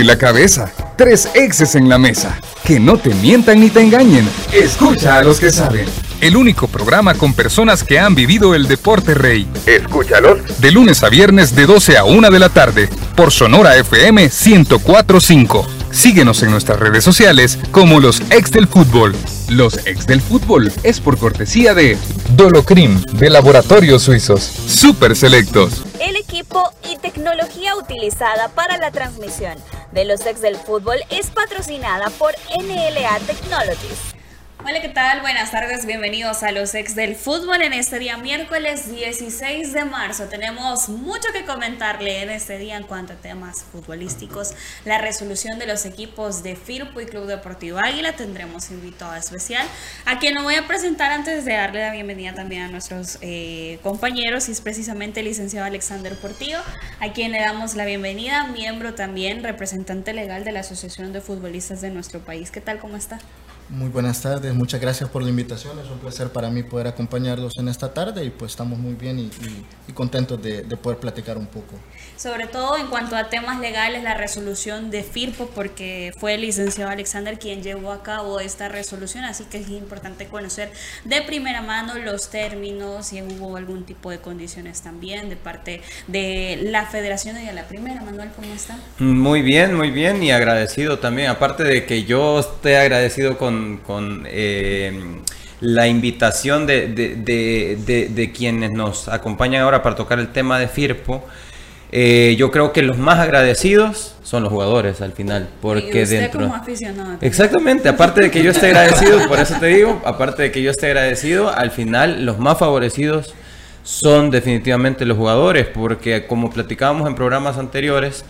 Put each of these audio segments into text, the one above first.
y la cabeza. Tres exes en la mesa. Que no te mientan ni te engañen. Escucha a los que saben. El único programa con personas que han vivido el deporte rey. Escúchalos. De lunes a viernes de 12 a 1 de la tarde. Por Sonora FM 1045. Síguenos en nuestras redes sociales como los ex del fútbol. Los ex del fútbol es por cortesía de Dolocrim de Laboratorios Suizos. Super Selectos. El equipo y tecnología utilizada para la transmisión de los ex del fútbol es patrocinada por NLA Technologies. Hola, ¿qué tal? Buenas tardes, bienvenidos a los ex del fútbol en este día miércoles 16 de marzo. Tenemos mucho que comentarle en este día en cuanto a temas futbolísticos. La resolución de los equipos de Firpo y Club Deportivo Águila. Tendremos invitado especial a quien lo voy a presentar antes de darle la bienvenida también a nuestros eh, compañeros y es precisamente el licenciado Alexander Portillo, a quien le damos la bienvenida, miembro también, representante legal de la Asociación de Futbolistas de nuestro país. ¿Qué tal? ¿Cómo está? Muy buenas tardes, muchas gracias por la invitación. Es un placer para mí poder acompañarlos en esta tarde y pues estamos muy bien y, contentos de, poder platicar un poco. Sobre todo en cuanto a temas legales, la resolución de FIRPO, porque fue el licenciado Alexander quien llevó a cabo esta resolución, así que es importante conocer de primera mano los términos, si hubo algún tipo de condiciones también de parte de la federación y de la primera. Manuel, ¿cómo está? Muy bien, muy bien y agradecido también, aparte de que yo esté agradecido con con, eh, la invitación de, quienes nos acompañan ahora para tocar el tema de Firpo. Eh, yo creo que los más agradecidos son los jugadores al final, porque dentro. Exactamente, aparte de que yo esté agradecido, por eso te digo, aparte de que yo esté agradecido, al final los más favorecidos son definitivamente los jugadores, porque como platicábamos en programas anteriores,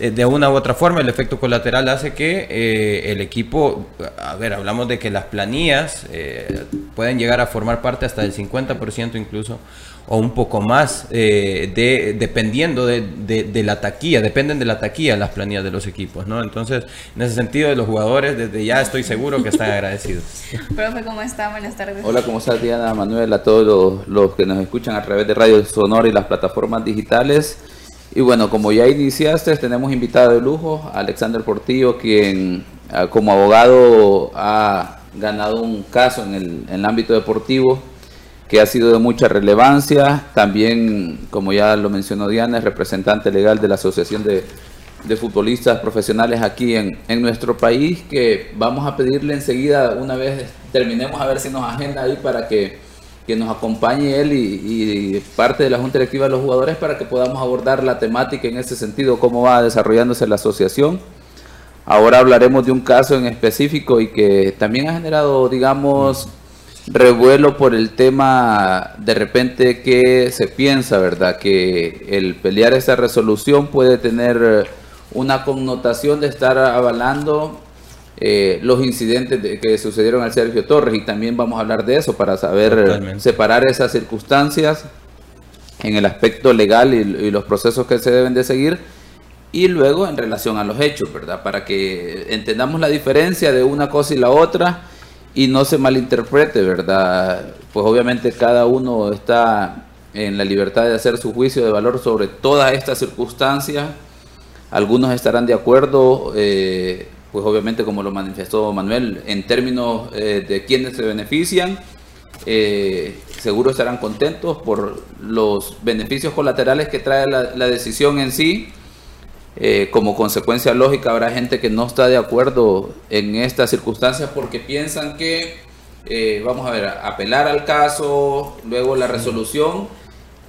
eh, de una u otra forma, el efecto colateral hace que eh, el equipo, a ver, hablamos de que las planillas eh, pueden llegar a formar parte hasta del 50% incluso, o un poco más, de, dependiendo de, la taquilla, dependen de la taquilla las planillas de los equipos, ¿no? Entonces, en ese sentido, de los jugadores, desde ya estoy seguro que están agradecidos. Profe, ¿cómo está? Buenas tardes. Hola, ¿cómo está Diana, Manuel, a todos los, los que nos escuchan a través de Radio Sonora y las plataformas digitales? Y bueno, como ya iniciaste, tenemos invitado de lujo a Alexander Portillo, quien ah, como abogado ha ganado un caso en el, ámbito deportivo que ha sido de mucha relevancia. También, como ya lo mencionó Diana, es representante legal de la Asociación de, Futbolistas Profesionales aquí en, en, nuestro país, que vamos a pedirle enseguida, una vez terminemos, a ver si nos agenda ahí para que que nos acompañe él y, parte de la Junta Directiva de los jugadores para que podamos abordar la temática en ese sentido, cómo va desarrollándose la asociación. Ahora hablaremos de un caso en específico y que también ha generado, digamos, revuelo por el tema de repente que se piensa, ¿verdad? Que el pelear esa resolución puede tener una connotación de estar avalando eh, los incidentes que sucedieron al Sergio Torres y también vamos a hablar de eso para saber separar esas circunstancias en el aspecto legal y, los procesos que se deben de seguir y luego en relación a los hechos, ¿verdad? Para que entendamos la diferencia de una cosa y la otra y no se malinterprete, ¿verdad? Pues obviamente cada uno está en la libertad de hacer su juicio de valor sobre todas estas circunstancias. Algunos estarán de acuerdo, eh, pues obviamente como lo manifestó Manuel, en términos eh, de quienes se benefician, eh, seguro estarán contentos por los beneficios colaterales que trae la, decisión en sí. Eh, como consecuencia lógica habrá gente que no está de acuerdo en estas circunstancias porque piensan que, vamos a ver, apelar al caso, luego la resolución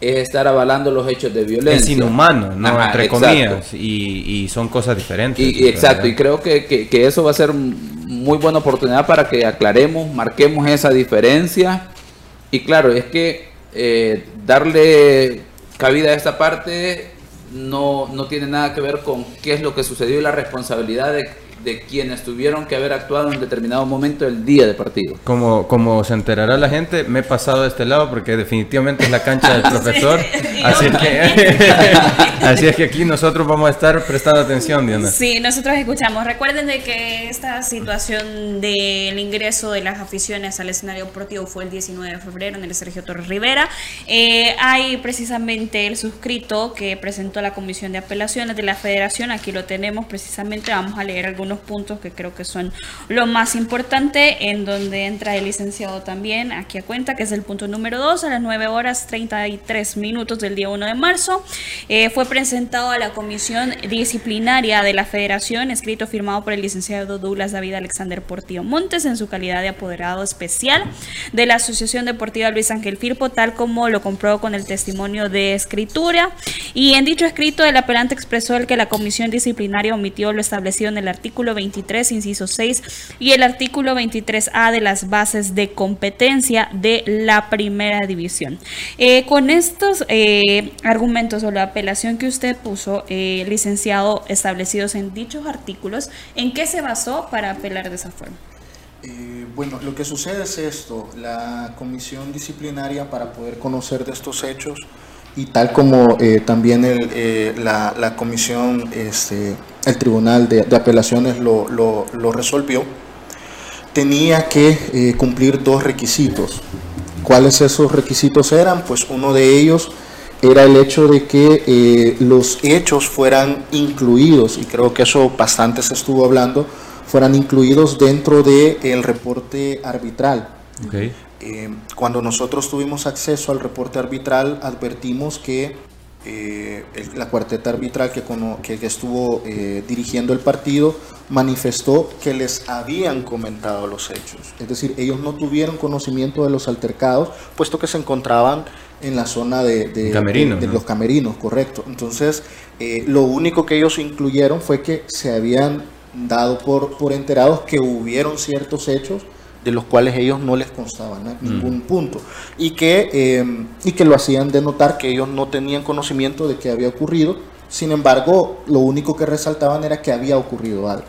es estar avalando los hechos de violencia. Es inhumano, ¿no? Entre comillas, y, son cosas diferentes. Y, exacto, y creo que, eso va a ser muy buena oportunidad para que aclaremos, marquemos esa diferencia. Y claro, es que eh, darle cabida a esta parte no, no tiene nada que ver con qué es lo que sucedió y la responsabilidad de, de quienes tuvieron que haber actuado en determinado momento el día de partido. Como, como se enterará la gente, me he pasado de este lado porque definitivamente es la cancha del profesor. así, que, así es que aquí nosotros vamos a estar prestando atención, Diana. Sí, nosotros escuchamos. Recuerden de que esta situación del ingreso de las aficiones al escenario deportivo fue el 19 de febrero en el Sergio Torres Rivera. Eh, hay precisamente el suscrito que presentó la Comisión de Apelaciones de la Federación. Aquí lo tenemos precisamente. Vamos a leer algunos puntos que creo que son lo más importante, en donde entra el licenciado también aquí a cuenta, que es el punto número 2, a las 9 horas 33 minutos del día 1 de marzo. Eh, fue presentado a la Comisión Disciplinaria de la Federación, escrito firmado por el licenciado Douglas David Alexander Portillo Montes en su calidad de apoderado especial de la Asociación Deportiva Luis Ángel Firpo, tal como lo comprobó con el testimonio de escritura. Y en dicho escrito, el apelante expresó el que la Comisión Disciplinaria omitió lo establecido en el artículo 23, inciso 6, y el artículo 23A de las bases de competencia de la primera división. Eh, con estos eh, argumentos o la apelación que usted puso, eh, licenciado, establecidos en dichos artículos, ¿en qué se basó para apelar de esa forma? bueno, lo que sucede es esto, la comisión disciplinaria para poder conocer de estos hechos y tal como eh, también el, eh, la, comisión, este, el tribunal de, apelaciones lo, resolvió, tenía que eh, cumplir dos requisitos. ¿Cuáles esos requisitos eran? Pues uno de ellos era el hecho de que los hechos fueran incluidos, y creo que eso bastante se estuvo hablando, fueran incluidos dentro del el reporte arbitral. Okay. Eh, cuando nosotros tuvimos acceso al reporte arbitral, advertimos que eh, la cuarteta arbitral que, que, estuvo eh, dirigiendo el partido manifestó que les habían comentado los hechos. Es decir, ellos no tuvieron conocimiento de los altercados, puesto que se encontraban en la zona de, de, los camerinos, correcto. Entonces, lo único que ellos incluyeron fue que se habían dado por, por enterados que hubieron ciertos hechos de los cuales ellos no les constaban mm. ningún punto y que, eh, y que lo hacían denotar que ellos no tenían conocimiento de que había ocurrido, sin embargo lo único que resaltaban era que había ocurrido algo.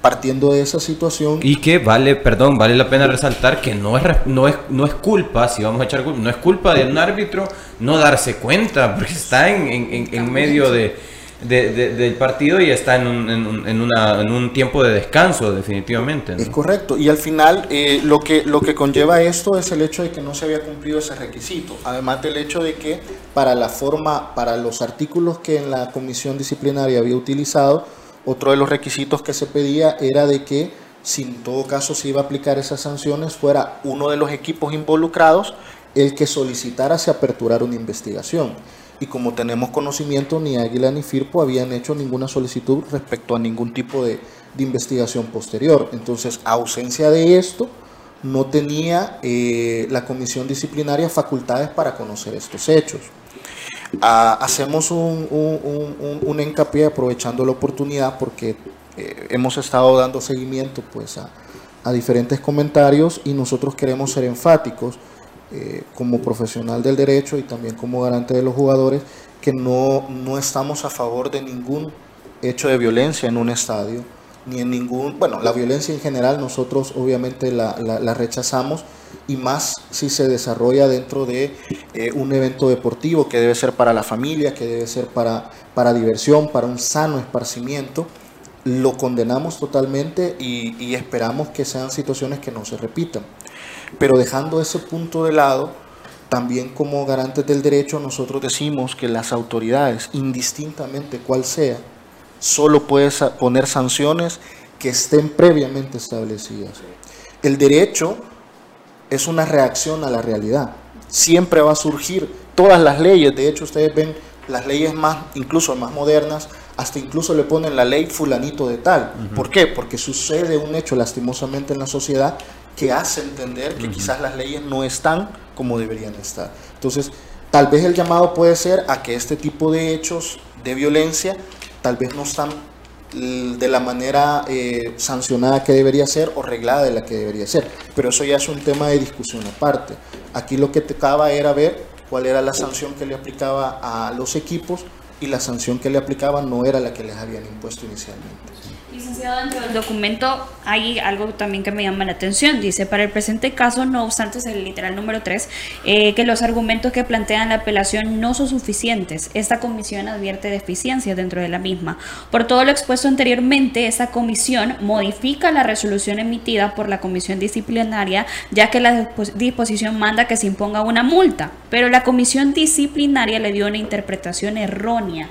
Partiendo de esa situación... Y que vale, perdón, vale la pena resaltar que no es, no es, no es culpa, si vamos a echar culpa, no es culpa de un árbitro no darse cuenta, porque está en, en, en medio de de, del partido y está en un, en, una, en un, tiempo de descanso, definitivamente. Es correcto. Y al final eh, lo, que, lo que conlleva esto es el hecho de que no se había cumplido ese requisito. Además del hecho de que para la forma, para los artículos que en la comisión disciplinaria había utilizado, otro de los requisitos que se pedía era de que si en todo caso se iba a aplicar esas sanciones fuera uno de los equipos involucrados el que solicitara se aperturar una investigación y como tenemos conocimiento, ni Águila ni Firpo habían hecho ninguna solicitud respecto a ningún tipo de, investigación posterior. Entonces, ausencia de esto, no tenía eh, la comisión disciplinaria facultades para conocer estos hechos. Ah, hacemos un, un, un, hincapié aprovechando la oportunidad porque eh, hemos estado dando seguimiento pues, a diferentes comentarios y nosotros queremos ser enfáticos eh, como profesional del derecho y también como garante de los jugadores, que no, no estamos a favor de ningún hecho de violencia en un estadio, ni en ningún, bueno, la violencia en general nosotros obviamente la, la, rechazamos y más si se desarrolla dentro de eh, un evento deportivo que debe ser para la familia, que debe ser para, para diversión, para un sano esparcimiento, lo condenamos totalmente y, y esperamos que sean situaciones que no se repitan. Pero dejando ese punto de lado, también como garantes del derecho nosotros decimos que las autoridades, indistintamente cuál sea, solo pueden poner sanciones que estén previamente establecidas. El derecho es una reacción a la realidad. Siempre va a surgir todas las leyes, de hecho ustedes ven las leyes más, incluso más modernas, hasta incluso le ponen la ley fulanito de tal. ¿Por qué? Porque sucede un hecho lastimosamente en la sociedad que hace entender que quizás las leyes no están como deberían estar. Entonces, tal vez el llamado puede ser a que este tipo de hechos de violencia tal vez no están de la manera eh, sancionada que debería ser o reglada de la que debería ser. Pero eso ya es un tema de discusión aparte. Aquí lo que tocaba era ver cuál era la sanción que le aplicaba a los equipos y la sanción que le aplicaban no era la que les habían impuesto inicialmente. Dentro del documento hay algo también que me llama la atención. Dice, para el presente caso, no obstante, es el literal número 3, eh, que los argumentos que plantean la apelación no son suficientes. Esta comisión advierte deficiencias dentro de la misma. Por todo lo expuesto anteriormente, esta comisión modifica la resolución emitida por la comisión disciplinaria, ya que la disposición manda que se imponga una multa, pero la comisión disciplinaria le dio una interpretación errónea.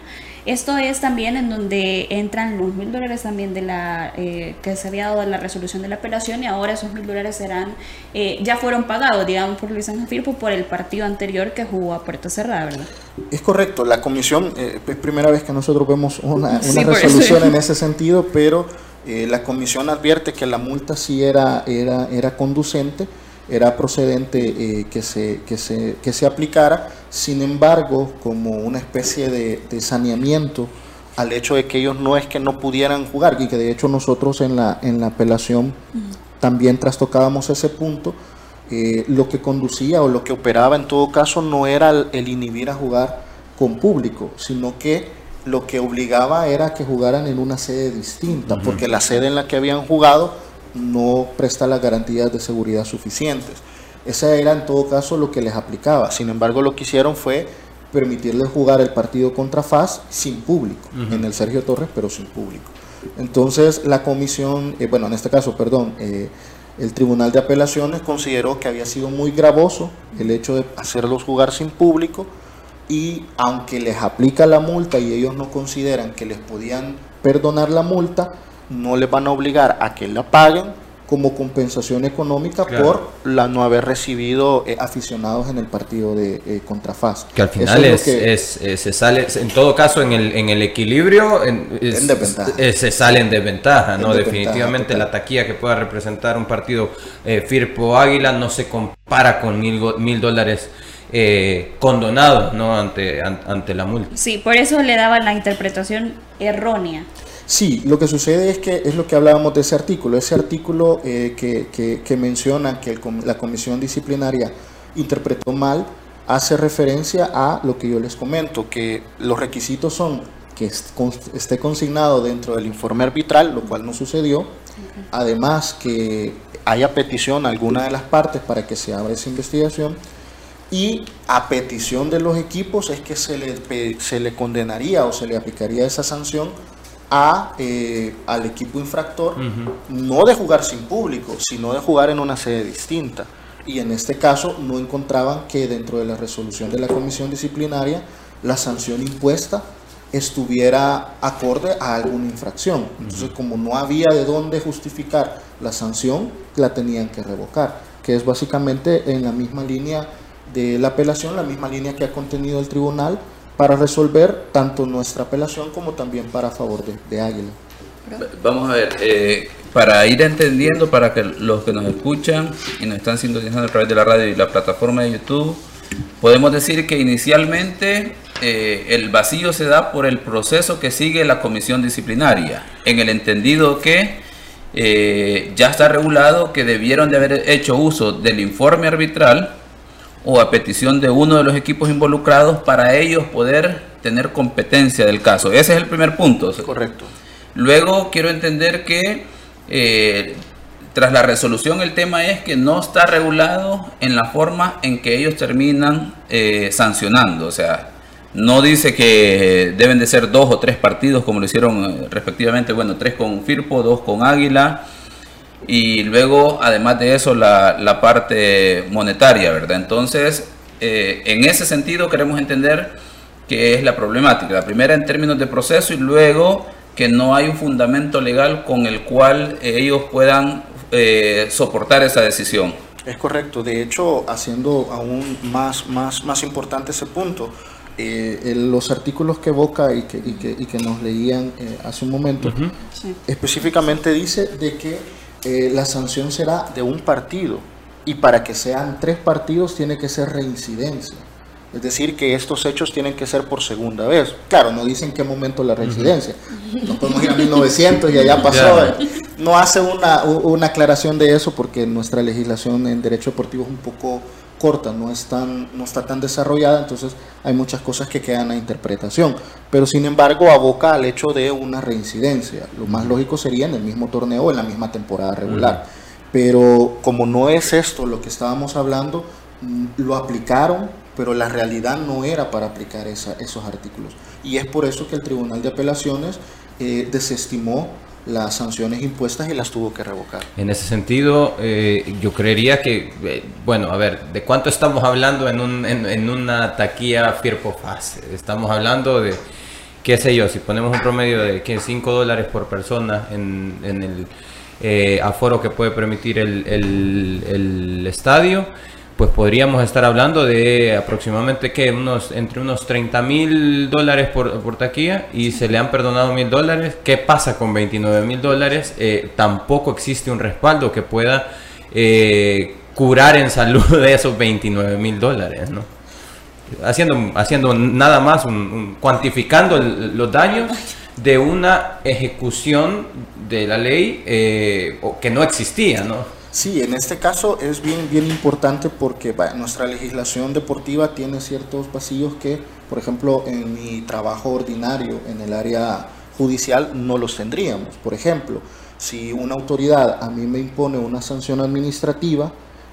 Esto es también en donde entran los mil dólares también de la eh, que se había dado la resolución de la apelación y ahora esos mil dólares serán eh, ya fueron pagados, digamos, por Luis Ángel Firpo por el partido anterior que jugó a puerta cerrada, ¿verdad? Es correcto, la comisión, eh, es primera vez que nosotros vemos una, resolución en ese sentido, pero la comisión advierte que la multa sí era, era, era conducente era procedente eh, que, se, que, se, que se aplicara, sin embargo, como una especie de, saneamiento al hecho de que ellos no es que no pudieran jugar, y que de hecho nosotros en la, en la apelación también trastocábamos ese punto, eh, lo que conducía o lo que operaba en todo caso no era el, inhibir a jugar con público, sino que lo que obligaba era que jugaran en una sede distinta, porque la sede en la que habían jugado no presta las garantías de seguridad suficientes. Ese era en todo caso lo que les aplicaba. Sin embargo, lo que hicieron fue permitirles jugar el partido contra FAS sin público, en el Sergio Torres, pero sin público. Entonces, la comisión, eh, bueno, en este caso, perdón, eh, el Tribunal de Apelaciones consideró que había sido muy gravoso el hecho de hacerlos jugar sin público y aunque les aplica la multa y ellos no consideran que les podían perdonar la multa, no les van a obligar a que la paguen como compensación económica por la no haber recibido eh, aficionados en el partido de eh, contra FAS. Que al final es, se sale, en todo caso en el, en el equilibrio en, se sale en desventaja, ¿no? Definitivamente la taquilla que pueda representar un partido eh, Firpo Águila no se compara con mil, mil dólares condonados ¿no? ante, ante la multa. Sí, por eso le daban la interpretación errónea. Sí, lo que sucede es que es lo que hablábamos de ese artículo. Ese artículo eh, que, menciona que la comisión disciplinaria interpretó mal hace referencia a lo que yo les comento, que los requisitos son que esté consignado dentro del informe arbitral, lo cual no sucedió. Además, que haya petición alguna de las partes para que se abra esa investigación. Y a petición de los equipos es que se le, se le condenaría o se le aplicaría esa sanción a, eh, al equipo infractor, no de jugar sin público, sino de jugar en una sede distinta. Y en este caso no encontraban que dentro de la resolución de la comisión disciplinaria la sanción impuesta estuviera acorde a alguna infracción. Entonces, como no había de dónde justificar la sanción, la tenían que revocar, que es básicamente en la misma línea de la apelación, la misma línea que ha contenido el tribunal para resolver tanto nuestra apelación como también para favor de, Águila. Vamos a ver, eh, para ir entendiendo, para que los que nos escuchan y nos están sintonizando a través de la radio y la plataforma de YouTube, podemos decir que inicialmente eh, el vacío se da por el proceso que sigue la comisión disciplinaria, en el entendido que eh, ya está regulado que debieron de haber hecho uso del informe arbitral o a petición de uno de los equipos involucrados para ellos poder tener competencia del caso. Ese es el primer punto. Correcto. Luego quiero entender que eh, tras la resolución el tema es que no está regulado en la forma en que ellos terminan eh, sancionando. O sea, no dice que deben de ser dos o tres partidos como lo hicieron eh, respectivamente, bueno, tres con Firpo, dos con Águila y luego, además de eso, la, parte monetaria, ¿verdad? Entonces, eh, en ese sentido queremos entender qué es la problemática. La primera en términos de proceso y luego que no hay un fundamento legal con el cual ellos puedan eh, soportar esa decisión. Es correcto. De hecho, haciendo aún más, más, más importante ese punto, eh, los artículos que evoca y que, y que, y que nos leían hace un momento, específicamente dice de que eh, la sanción será de un partido y para que sean tres partidos tiene que ser reincidencia. Es decir, que estos hechos tienen que ser por segunda vez. Claro, no dicen qué momento la reincidencia. No podemos ir a 1900 y allá pasó. No hace una, una, aclaración de eso porque nuestra legislación en derecho deportivo es un poco corta, no, es no está tan desarrollada, entonces hay muchas cosas que quedan a interpretación. Pero sin embargo aboca al hecho de una reincidencia. Lo más lógico sería en el mismo torneo o en la misma temporada regular. Pero como no es esto lo que estábamos hablando, mm, lo aplicaron, pero la realidad no era para aplicar esos artículos. Y es por eso que el Tribunal de Apelaciones eh, desestimó las sanciones impuestas y las tuvo que revocar. En ese sentido, eh, yo creería que, eh, bueno, a ver, ¿de cuánto estamos hablando en, un, en, una taquilla Firpo Fase? Estamos hablando de, qué sé yo, si ponemos un promedio de que 5 dólares por persona en, el eh, aforo que puede permitir el, el estadio pues podríamos estar hablando de aproximadamente que unos entre unos 30 mil dólares por, taquilla y se le han perdonado mil dólares. ¿Qué pasa con 29 mil dólares? Eh, tampoco existe un respaldo que pueda eh, curar en salud de esos 29 mil dólares, ¿no? Haciendo, haciendo nada más, cuantificando los daños de una ejecución de la ley eh, que no existía, ¿no? Sí, en este caso es bien, bien importante porque nuestra legislación deportiva tiene ciertos vacíos que, por ejemplo, en mi trabajo ordinario en el área judicial no los tendríamos. Por ejemplo, si una autoridad a mí me impone una sanción administrativa,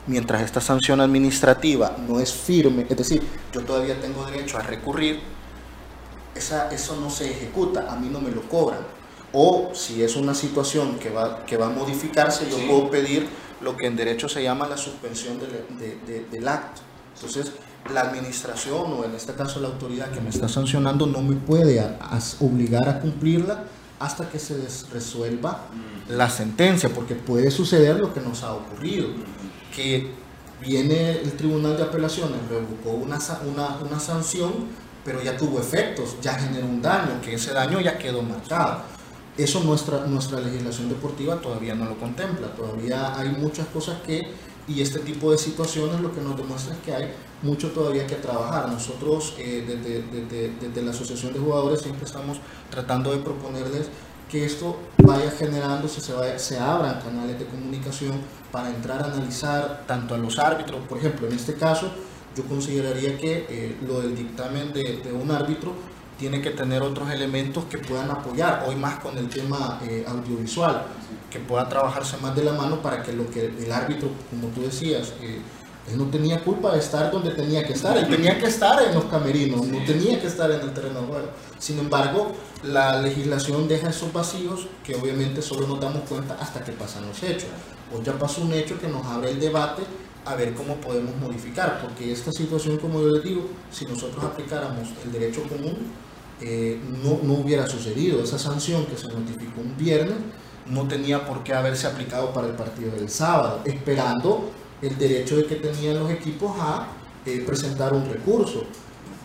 mientras esta sanción administrativa no es firme, es decir, yo todavía tengo derecho a recurrir, esa, eso no se ejecuta, a mí no me lo cobran. O si es una situación que va, que va a modificarse, yo puedo pedir lo que en derecho se llama la suspensión del acto. Entonces, la administración o en este caso la autoridad que me está sancionando no me puede obligar a cumplirla hasta que se resuelva la sentencia, porque puede suceder lo que nos ha ocurrido, que viene el Tribunal de Apelaciones, revocó una, una, una sanción, pero ya tuvo efectos, ya generó un daño, que ese daño ya quedó marcado. Eso nuestra, nuestra legislación deportiva todavía no lo contempla, todavía hay muchas cosas que, y este tipo de situaciones lo que nos demuestra es que hay mucho todavía que trabajar. Nosotros eh, desde, desde, la Asociación de Jugadores siempre estamos tratando de proponerles que esto vaya generándose, se, vaya, se abran canales de comunicación para entrar a analizar tanto a los árbitros, por ejemplo, en este caso, yo consideraría que eh, lo del dictamen de un árbitro tiene que tener otros elementos que puedan apoyar, hoy más con el tema eh, audiovisual, que pueda trabajarse más de la mano para que lo que el árbitro, como tú decías, eh, él no tenía culpa de estar donde tenía que estar, él tenía que estar en los camerinos, no tenía que estar en el terreno de juego. Sin embargo, la legislación deja esos vacíos que obviamente solo nos damos cuenta hasta que pasan los hechos. Hoy ya pasó un hecho que nos abre el debate a ver cómo podemos modificar, porque esta situación, como yo les digo, si nosotros aplicáramos el derecho común, eh, no, no, hubiera sucedido. Esa sanción que se notificó un viernes no tenía por qué haberse aplicado para el partido del sábado, esperando el derecho de que tenían los equipos a eh, presentar un recurso,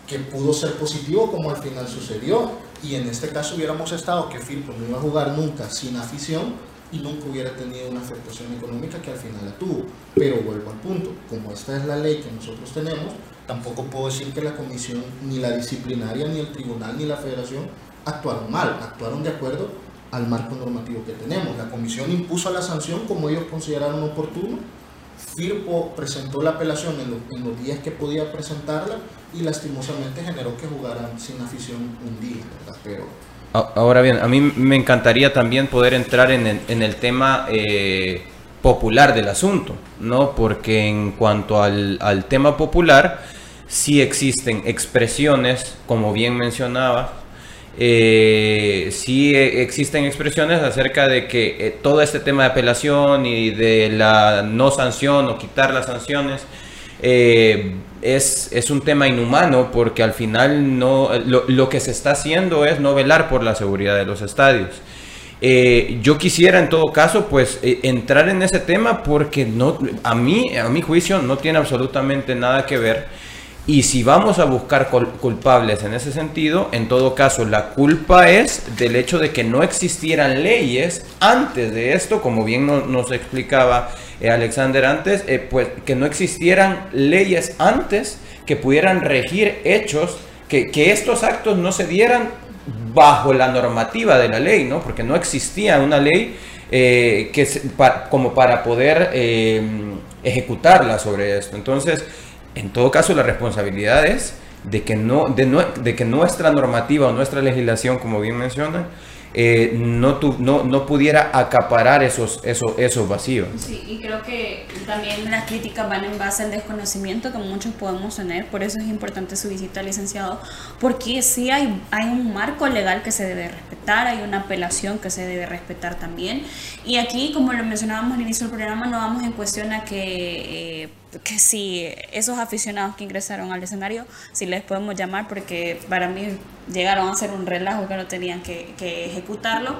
que pudo ser positivo como al final sucedió. Y en este caso hubiéramos estado que Firpo no iba a jugar nunca sin afición y nunca hubiera tenido una afectación económica que al final la tuvo. Pero vuelvo al punto, como esta es la ley que nosotros tenemos, tampoco puedo decir que la comisión, ni la disciplinaria, ni el tribunal, ni la federación actuaron mal, actuaron de acuerdo al marco normativo que tenemos. La comisión impuso la sanción como ellos consideraron oportuno. Firpo presentó la apelación en, los días que podía presentarla y lastimosamente generó que jugaran sin afición un día, Pero Ahora bien, a mí me encantaría también poder entrar en el, tema eh, popular del asunto, ¿no? Porque en cuanto al, tema popular, sí existen expresiones, como bien mencionaba, eh, sí existen expresiones acerca de que eh, todo este tema de apelación y de la no sanción o quitar las sanciones eh, es, es, un tema inhumano porque al final no, lo, que se está haciendo es no velar por la seguridad de los estadios. Eh, yo quisiera en todo caso pues entrar en ese tema porque no, a, mí, a mi juicio no tiene absolutamente nada que ver y si vamos a buscar culpables en ese sentido, en todo caso la culpa es del hecho de que no existieran leyes antes de esto, como bien nos explicaba eh, Alexander antes, eh, pues que no existieran leyes antes que pudieran regir hechos, que, estos actos no se dieran bajo la normativa de la ley, ¿no? Porque no existía una ley eh, que como para poder ejecutarla sobre esto. Entonces, En todo caso, la responsabilidad es de que, no, de, de que nuestra normativa o nuestra legislación, como bien mencionan, eh, no, no, no, pudiera acaparar esos, esos, esos vacíos. Sí, y creo que también las críticas van en base al desconocimiento que muchos podemos tener, por eso es importante su visita al licenciado, porque sí hay, hay un marco legal que se debe respetar, hay una apelación que se debe respetar también, y aquí, como lo mencionábamos al inicio del programa, no vamos en cuestión a que... Eh, que si esos aficionados que ingresaron al escenario, si les podemos llamar, porque para mí llegaron a hacer un relajo que no tenían que, ejecutarlo,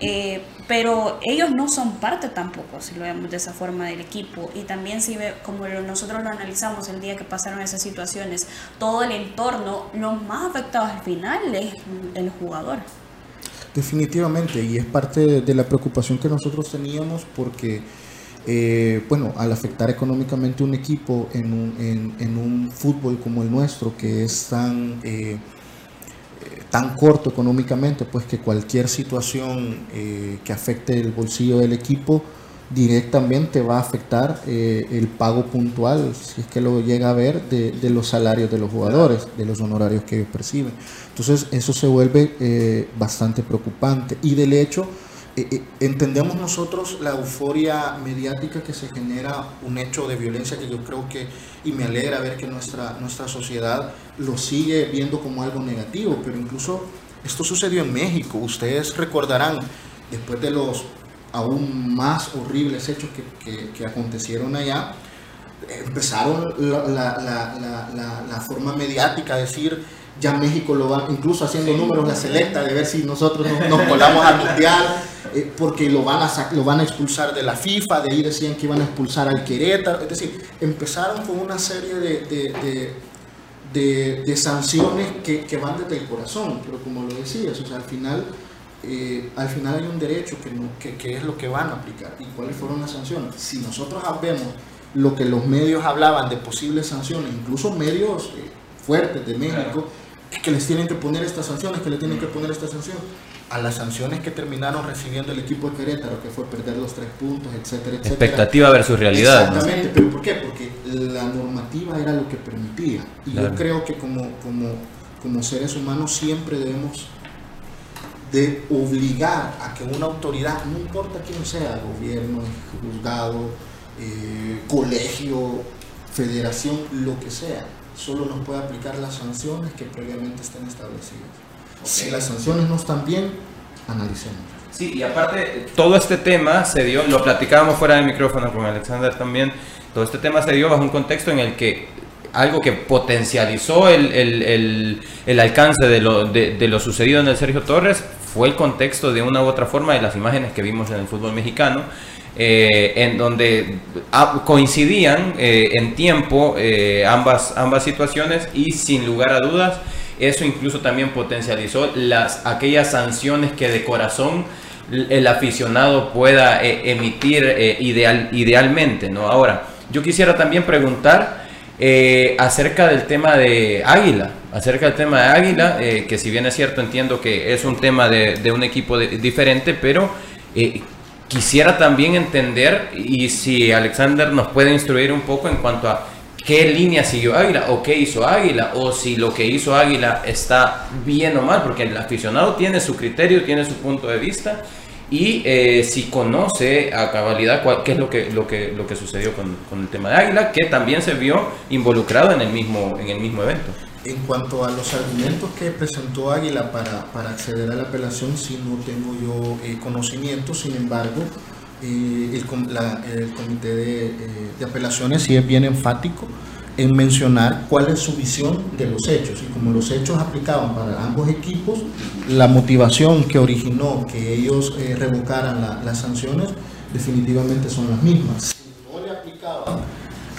eh, pero ellos no son parte tampoco, si lo vemos de esa forma, del equipo. Y también si ve, como nosotros lo analizamos el día que pasaron esas situaciones, todo el entorno, los más afectados al final es el jugador. Definitivamente, y es parte de la preocupación que nosotros teníamos porque eh, bueno, al afectar económicamente un equipo en un, en, un, fútbol como el nuestro, que es tan, eh, tan corto económicamente, pues que cualquier situación eh, que afecte el bolsillo del equipo directamente va a afectar el pago puntual, si es que lo llega a ver, de, de, los salarios de los jugadores, de los honorarios que ellos perciben. Entonces eso se vuelve bastante preocupante y del hecho eh, eh, entendemos nosotros la euforia mediática que se genera un hecho de violencia que yo creo que, y me alegra ver que nuestra, nuestra sociedad lo sigue viendo como algo negativo, pero incluso esto sucedió en México. Ustedes recordarán, después de los aún más horribles hechos que, que, acontecieron allá, empezaron la, la, la, la forma mediática a decir ya México lo va, incluso haciendo números de selecta, de ver si nosotros nos, colamos al mundial, eh, porque lo van, a, lo van a expulsar de la FIFA, de ahí decían que iban a expulsar al Querétaro, es decir, empezaron con una serie de, de, sanciones que, van desde el corazón, pero como lo decías, o sea, al final... Eh, al final hay un derecho que, que, es lo que van a aplicar. Y cuáles fueron las sanciones. Si nosotros vemos lo que los medios hablaban de posibles sanciones, incluso medios eh, fuertes de México, que les tienen que poner estas sanciones, que le tienen que poner estas sanciones. A las sanciones que terminaron recibiendo el equipo de Querétaro, que fue perder los tres puntos, etcétera, etcétera. Expectativa versus realidad. Exactamente, pero ¿por qué? Porque la normativa era lo que permitía. Y yo creo que como, como, como seres humanos siempre debemos de obligar a que una autoridad, no importa quién sea, gobierno, juzgado, eh, colegio, federación, lo que sea, solo nos puede aplicar las sanciones que previamente estén establecidas. Si las sanciones no están bien, analicemos. Sí, y aparte, todo este tema se dio, lo platicábamos fuera del micrófono con Alexander también, todo este tema se dio bajo un contexto en el que algo que potencializó el, el, el, el alcance de lo, de, de lo sucedido en el Sergio Torres fue el contexto de una u otra forma de las imágenes que vimos en el fútbol mexicano eh, en donde ah, coincidían eh, en tiempo eh, ambas, ambas situaciones y sin lugar a dudas eso incluso también potencializó las, aquellas sanciones que de corazón el aficionado pueda emitir ideal, idealmente. ¿no? Ahora, yo quisiera también preguntar acerca del tema de Águila, acerca del tema de Águila, que si bien es cierto entiendo que es un tema de, de un equipo diferente, pero Quisiera también entender y si Alexander nos puede instruir un poco en cuanto a qué línea siguió Águila o qué hizo Águila o si lo que hizo Águila está bien o mal, porque el aficionado tiene su criterio, tiene su punto de vista y eh, si conoce a cabalidad qué es lo que, lo que, lo que sucedió con, con, el tema de Águila, que también se vio involucrado en el mismo, en el mismo evento. En cuanto a los argumentos que presentó Águila para, para acceder a la apelación, sí no tengo yo eh, conocimiento, sin embargo, eh, el, comité de, eh, de, apelaciones sí es bien enfático en mencionar cuál es su visión de los hechos y como los hechos aplicaban para ambos equipos, la motivación que originó que ellos revocaran las sanciones definitivamente son las mismas. Si no le aplicaban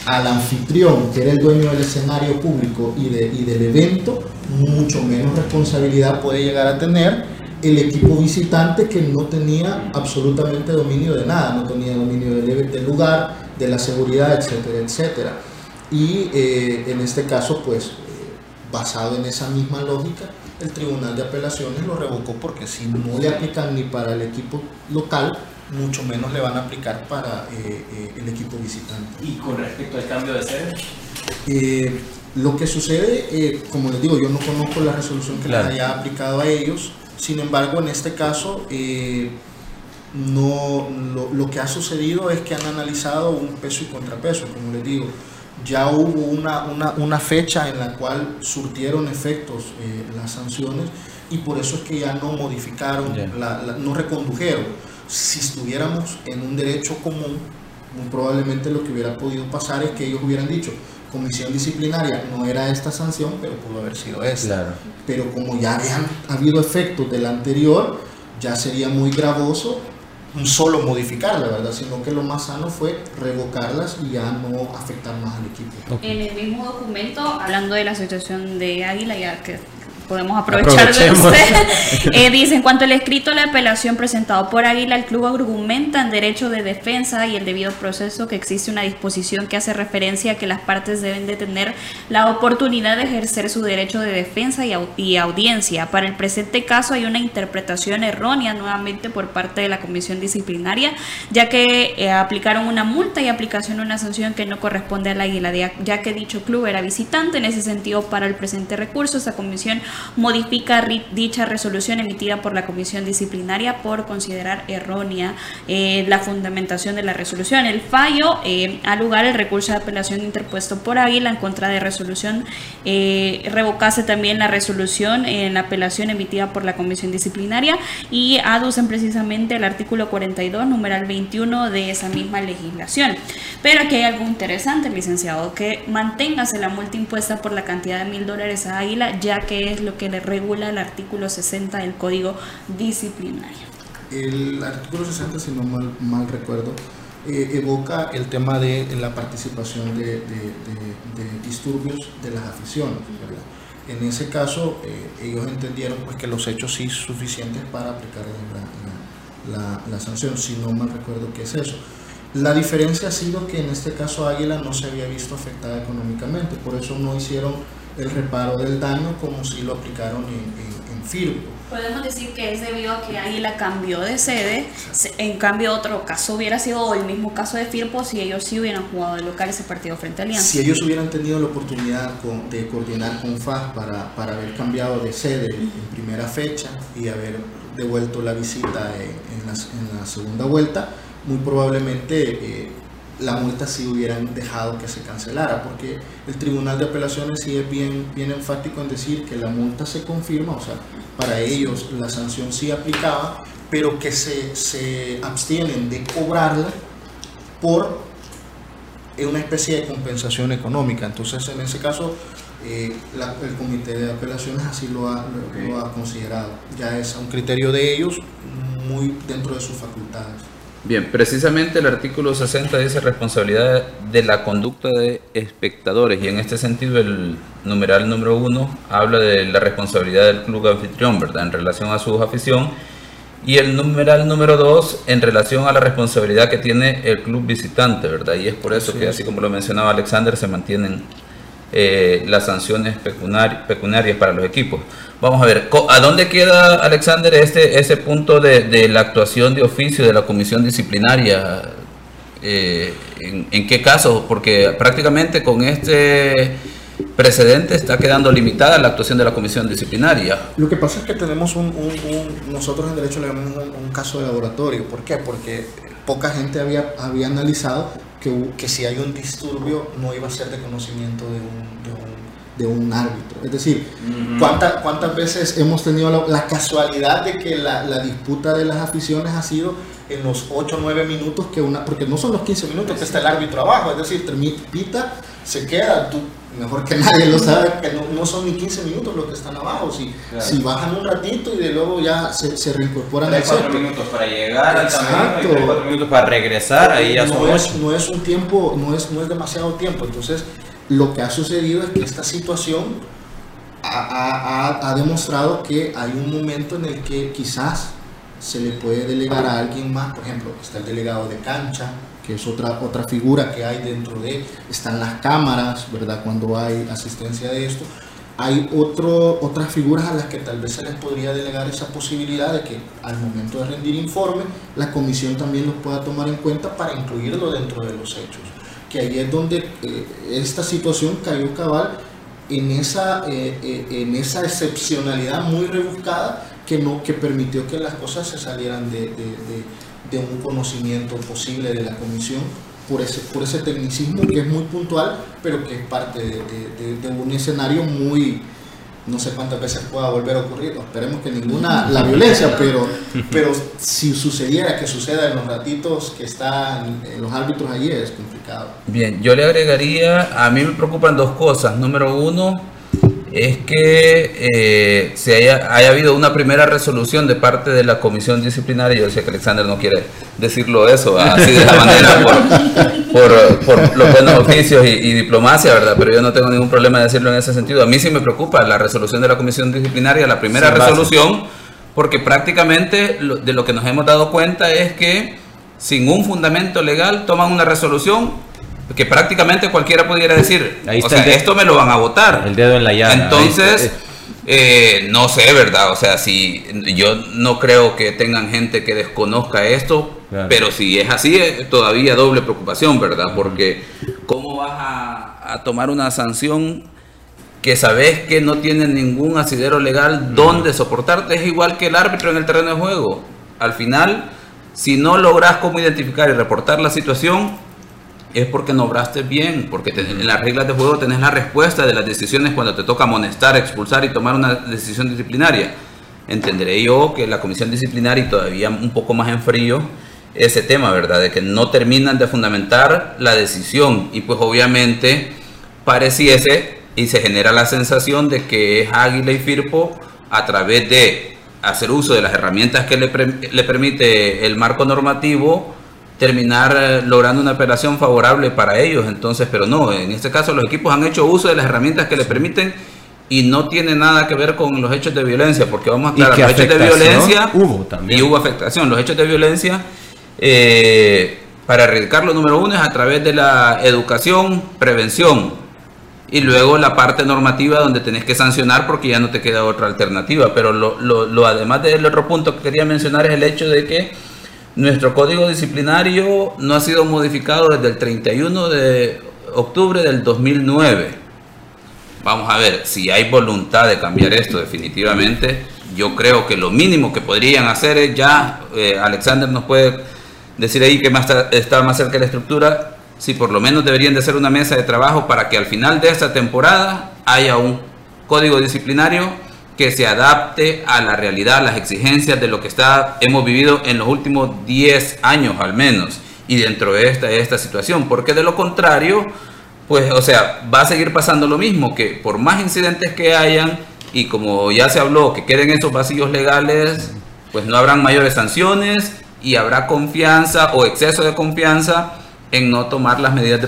al anfitrión, que era el dueño del escenario público y, de, y del evento, mucho menos responsabilidad puede llegar a tener el equipo visitante que no tenía absolutamente dominio de nada, no tenía dominio del, lugar, de la seguridad, etcétera, etcétera. Y eh, en este caso, pues, basado en esa misma lógica, el Tribunal de Apelaciones lo revocó porque si no le aplican ni para el equipo local, mucho menos le van a aplicar para eh, eh, el equipo visitante. ¿Y con respecto al cambio de sede? Eh, lo que sucede, como les digo, yo no conozco la resolución que les haya aplicado a ellos, sin embargo, en este caso, no, lo, que ha sucedido es que han analizado un peso y contrapeso, como les digo. Ya hubo una, una, fecha en la cual surtieron efectos las sanciones y por eso es que ya no modificaron, no recondujeron si estuviéramos en un derecho común, muy probablemente lo que hubiera podido pasar es que ellos hubieran dicho, comisión disciplinaria no era esta sanción, pero pudo haber sido esta. Pero como ya habían habido efectos del anterior, ya sería muy gravoso un solo modificarla, ¿verdad? Sino que lo más sano fue revocarlas y ya no afectar más al equipo. En el mismo documento, hablando de la situación de Águila, ya que podemos aprovechar de usted. eh, dice, en cuanto al escrito de la apelación presentado por Águila, el club argumenta en derecho de defensa y el debido proceso que existe una disposición que hace referencia a que las partes deben de tener la oportunidad de ejercer su derecho de defensa y, audiencia. Para el presente caso hay una interpretación errónea nuevamente por parte de la comisión disciplinaria, ya que eh, aplicaron una multa y aplicación de una sanción que no corresponde a la Águila, ya que dicho club era visitante. En ese sentido, para el presente recurso, esa comisión modifica dicha resolución emitida por la Comisión Disciplinaria por considerar errónea eh, la fundamentación de la resolución. El fallo eh, lugar el recurso de apelación interpuesto por Águila en contra de resolución. Eh, revocase también la resolución en la apelación emitida por la Comisión Disciplinaria y aducen precisamente el artículo 42, numeral 21 de esa misma legislación. Pero aquí hay algo interesante, licenciado, que manténgase la multa impuesta por la cantidad de mil dólares a Águila, ya que es lo que le regula el artículo 60 del Código Disciplinario. El artículo 60, si no mal, mal recuerdo, eh, evoca el tema de la participación de, disturbios de las aficiones. En ese caso, eh, ellos entendieron pues, que los hechos sí suficientes para aplicar la, la, la, sanción, si no mal recuerdo qué es eso. La diferencia ha sido que en este caso Águila no se había visto afectada económicamente, por eso no hicieron el reparo del daño como si lo aplicaron en, Firpo. Podemos decir que es debido a que Águila cambió de sede, en cambio otro caso hubiera sido el mismo caso de Firpo si ellos sí hubieran jugado de local ese partido frente a Alianza. Si ellos hubieran tenido la oportunidad de coordinar con FAS para, para haber cambiado de sede en primera fecha y haber devuelto la visita en, la, segunda vuelta, muy probablemente... Eh, la multa sí hubieran dejado que se cancelara, porque el Tribunal de Apelaciones sí es bien, bien enfático en decir que la multa se confirma, o sea, para ellos la sanción sí aplicaba, pero que se, se abstienen de cobrarla por una especie de compensación económica. Entonces, en ese caso, eh, el Comité de Apelaciones así lo ha, lo ha considerado. Ya es un criterio de ellos muy dentro de sus facultades. Bien, precisamente el artículo 60 dice responsabilidad de la conducta de espectadores y en este sentido el numeral número uno habla de la responsabilidad del club anfitrión, ¿verdad? En relación a su afición y el numeral número dos en relación a la responsabilidad que tiene el club visitante, ¿verdad? Y es por eso que así como lo mencionaba Alexander se mantienen eh, las sanciones pecuniarias para los equipos. Vamos a ver, ¿a dónde queda, Alexander, este, ese punto de, la actuación de oficio de la comisión disciplinaria? Eh, ¿en, qué caso? Porque prácticamente con este precedente está quedando limitada la actuación de la comisión disciplinaria. Lo que pasa es que tenemos un, nosotros en derecho le llamamos un, caso de laboratorio. ¿Por qué? Porque poca gente había, había analizado que, si hay un disturbio no iba a ser de conocimiento de un, un, árbitro. Es decir, ¿cuántas, ¿cuántas veces hemos tenido la, casualidad de que la, la, disputa de las aficiones ha sido en los 8 o 9 minutos que una, porque no son los 15 minutos que está el árbitro abajo, es decir, pita, se queda, tú mejor que nadie lo sabe, que no, son ni 15 minutos los que están abajo. Si, si bajan un ratito y de luego ya se, se reincorporan al 4 minutos para llegar Exacto. al 4 minutos para regresar, ahí ya no es, no es un tiempo, no es, no es demasiado tiempo. Entonces, lo que ha sucedido es que esta situación ha, ha, ha demostrado que hay un momento en el que quizás se le puede delegar a alguien más, por ejemplo, está el delegado de cancha, que es otra, otra figura que hay dentro de, están las cámaras, ¿verdad? Cuando hay asistencia de esto, hay otro, otras figuras a las que tal vez se les podría delegar esa posibilidad de que al momento de rendir informe, la comisión también los pueda tomar en cuenta para incluirlo dentro de los hechos. Que ahí es donde eh, esta situación cayó cabal en esa, eh, eh, en esa excepcionalidad muy rebuscada que, no, que permitió que las cosas se salieran de, de un conocimiento posible de la comisión por ese, por ese tecnicismo que es muy puntual, pero que es parte de, un escenario muy, no sé cuántas veces pueda volver a ocurrir, esperemos que ninguna, la violencia, pero, pero si sucediera, que suceda en los ratitos que están los árbitros allí, es complicado. Bien, yo le agregaría, a mí me preocupan dos cosas. Número uno, es que eh, se haya, haya, habido una primera resolución de parte de la comisión disciplinaria. Yo sé que Alexander no quiere decirlo eso así de esa manera por, por, los buenos oficios y, diplomacia, ¿verdad? Pero yo no tengo ningún problema de decirlo en ese sentido. A mí sí me preocupa la resolución de la comisión disciplinaria, la primera resolución, porque prácticamente de lo que nos hemos dado cuenta es que sin un fundamento legal toman una resolución que prácticamente cualquiera pudiera decir, o sea, esto me lo van a votar. El dedo en la llave. Entonces, eh, no sé, ¿verdad? O sea, si yo no creo que tengan gente que desconozca esto, pero si es así, es todavía doble preocupación, ¿verdad? Porque ¿cómo vas a, tomar una sanción que sabes que no tiene ningún asidero legal donde soportarte? Es igual que el árbitro en el terreno de juego. Al final, si no logras cómo identificar y reportar la situación, es porque no obraste bien, porque en las reglas de juego tenés la respuesta de las decisiones cuando te toca amonestar, expulsar y tomar una decisión disciplinaria. Entenderé yo que la comisión disciplinaria y todavía un poco más en frío ese tema, ¿verdad? De que no terminan de fundamentar la decisión y pues obviamente pareciese y se genera la sensación de que es Águila y Firpo a través de hacer uso de las herramientas que le, le permite el marco normativo terminar eh, logrando una operación favorable para ellos. Entonces, pero no, en este caso los equipos han hecho uso de las herramientas que les permiten y no tiene nada que ver con los hechos de violencia, porque vamos a los hechos de violencia hubo también. y hubo afectación. Los hechos de violencia, eh, para erradicarlo, número uno es a través de la educación, prevención. Y luego la parte normativa donde tenés que sancionar porque ya no te queda otra alternativa. Pero lo, lo, lo además del otro punto que quería mencionar es el hecho de que nuestro código disciplinario no ha sido modificado desde el 31 de octubre del 2009. Vamos a ver, si hay voluntad de cambiar esto definitivamente, yo creo que lo mínimo que podrían hacer es ya, eh, Alexander nos puede decir ahí que más está, más cerca de la estructura, si por lo menos deberían de hacer una mesa de trabajo para que al final de esta temporada haya un código disciplinario que se adapte a la realidad, a las exigencias de lo que está, hemos vivido en los últimos 10 años al menos, y dentro de esta, esta situación, porque de lo contrario, pues, o sea, va a seguir pasando lo mismo, que por más incidentes que hayan, y como ya se habló, que queden esos vacíos legales, pues no habrán mayores sanciones y habrá confianza o exceso de confianza en no tomar las medidas de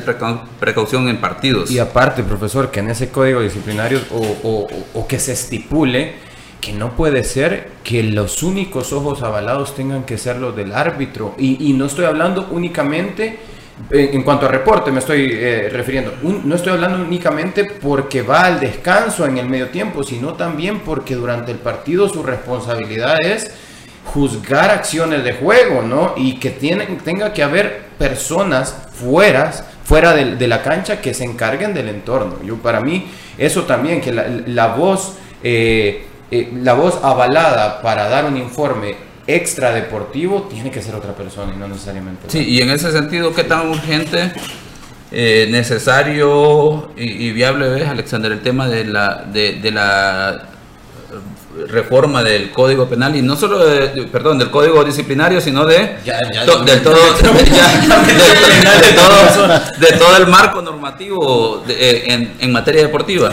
precaución en partidos. Y aparte, profesor, que en ese código disciplinario o, que se estipule que no puede ser que los únicos ojos avalados tengan que ser los del árbitro. Y, no estoy hablando únicamente, en, cuanto a reporte me estoy eh, refiriendo, no estoy hablando únicamente porque va al descanso en el medio tiempo, sino también porque durante el partido su responsabilidad es juzgar acciones de juego, ¿no? Y que tienen, tenga que haber personas fuera, fuera de, la cancha que se encarguen del entorno. Yo, para mí, eso también, que la, voz, eh, eh, la voz avalada para dar un informe extra deportivo tiene que ser otra persona y no necesariamente. Sí, y en ese sentido, ¿qué tan urgente, eh, necesario y, viable es, Alexander, el tema de la, de la reforma del Código Penal y no solo de, perdón, del Código Disciplinario, sino de del todo de todo el marco normativo eh, en, materia deportiva.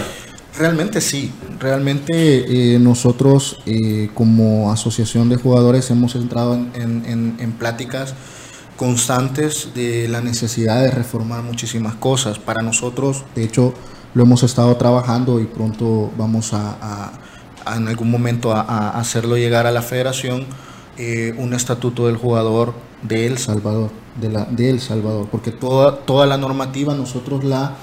Realmente sí, realmente eh, nosotros eh, como asociación de jugadores hemos entrado en, en, pláticas constantes de la necesidad de reformar muchísimas cosas. Para nosotros, de hecho, lo hemos estado trabajando y pronto vamos a en algún momento a, hacerlo llegar a la federación eh, un estatuto del jugador de El Salvador, de, la, de El Salvador, porque toda, toda la normativa nosotros la,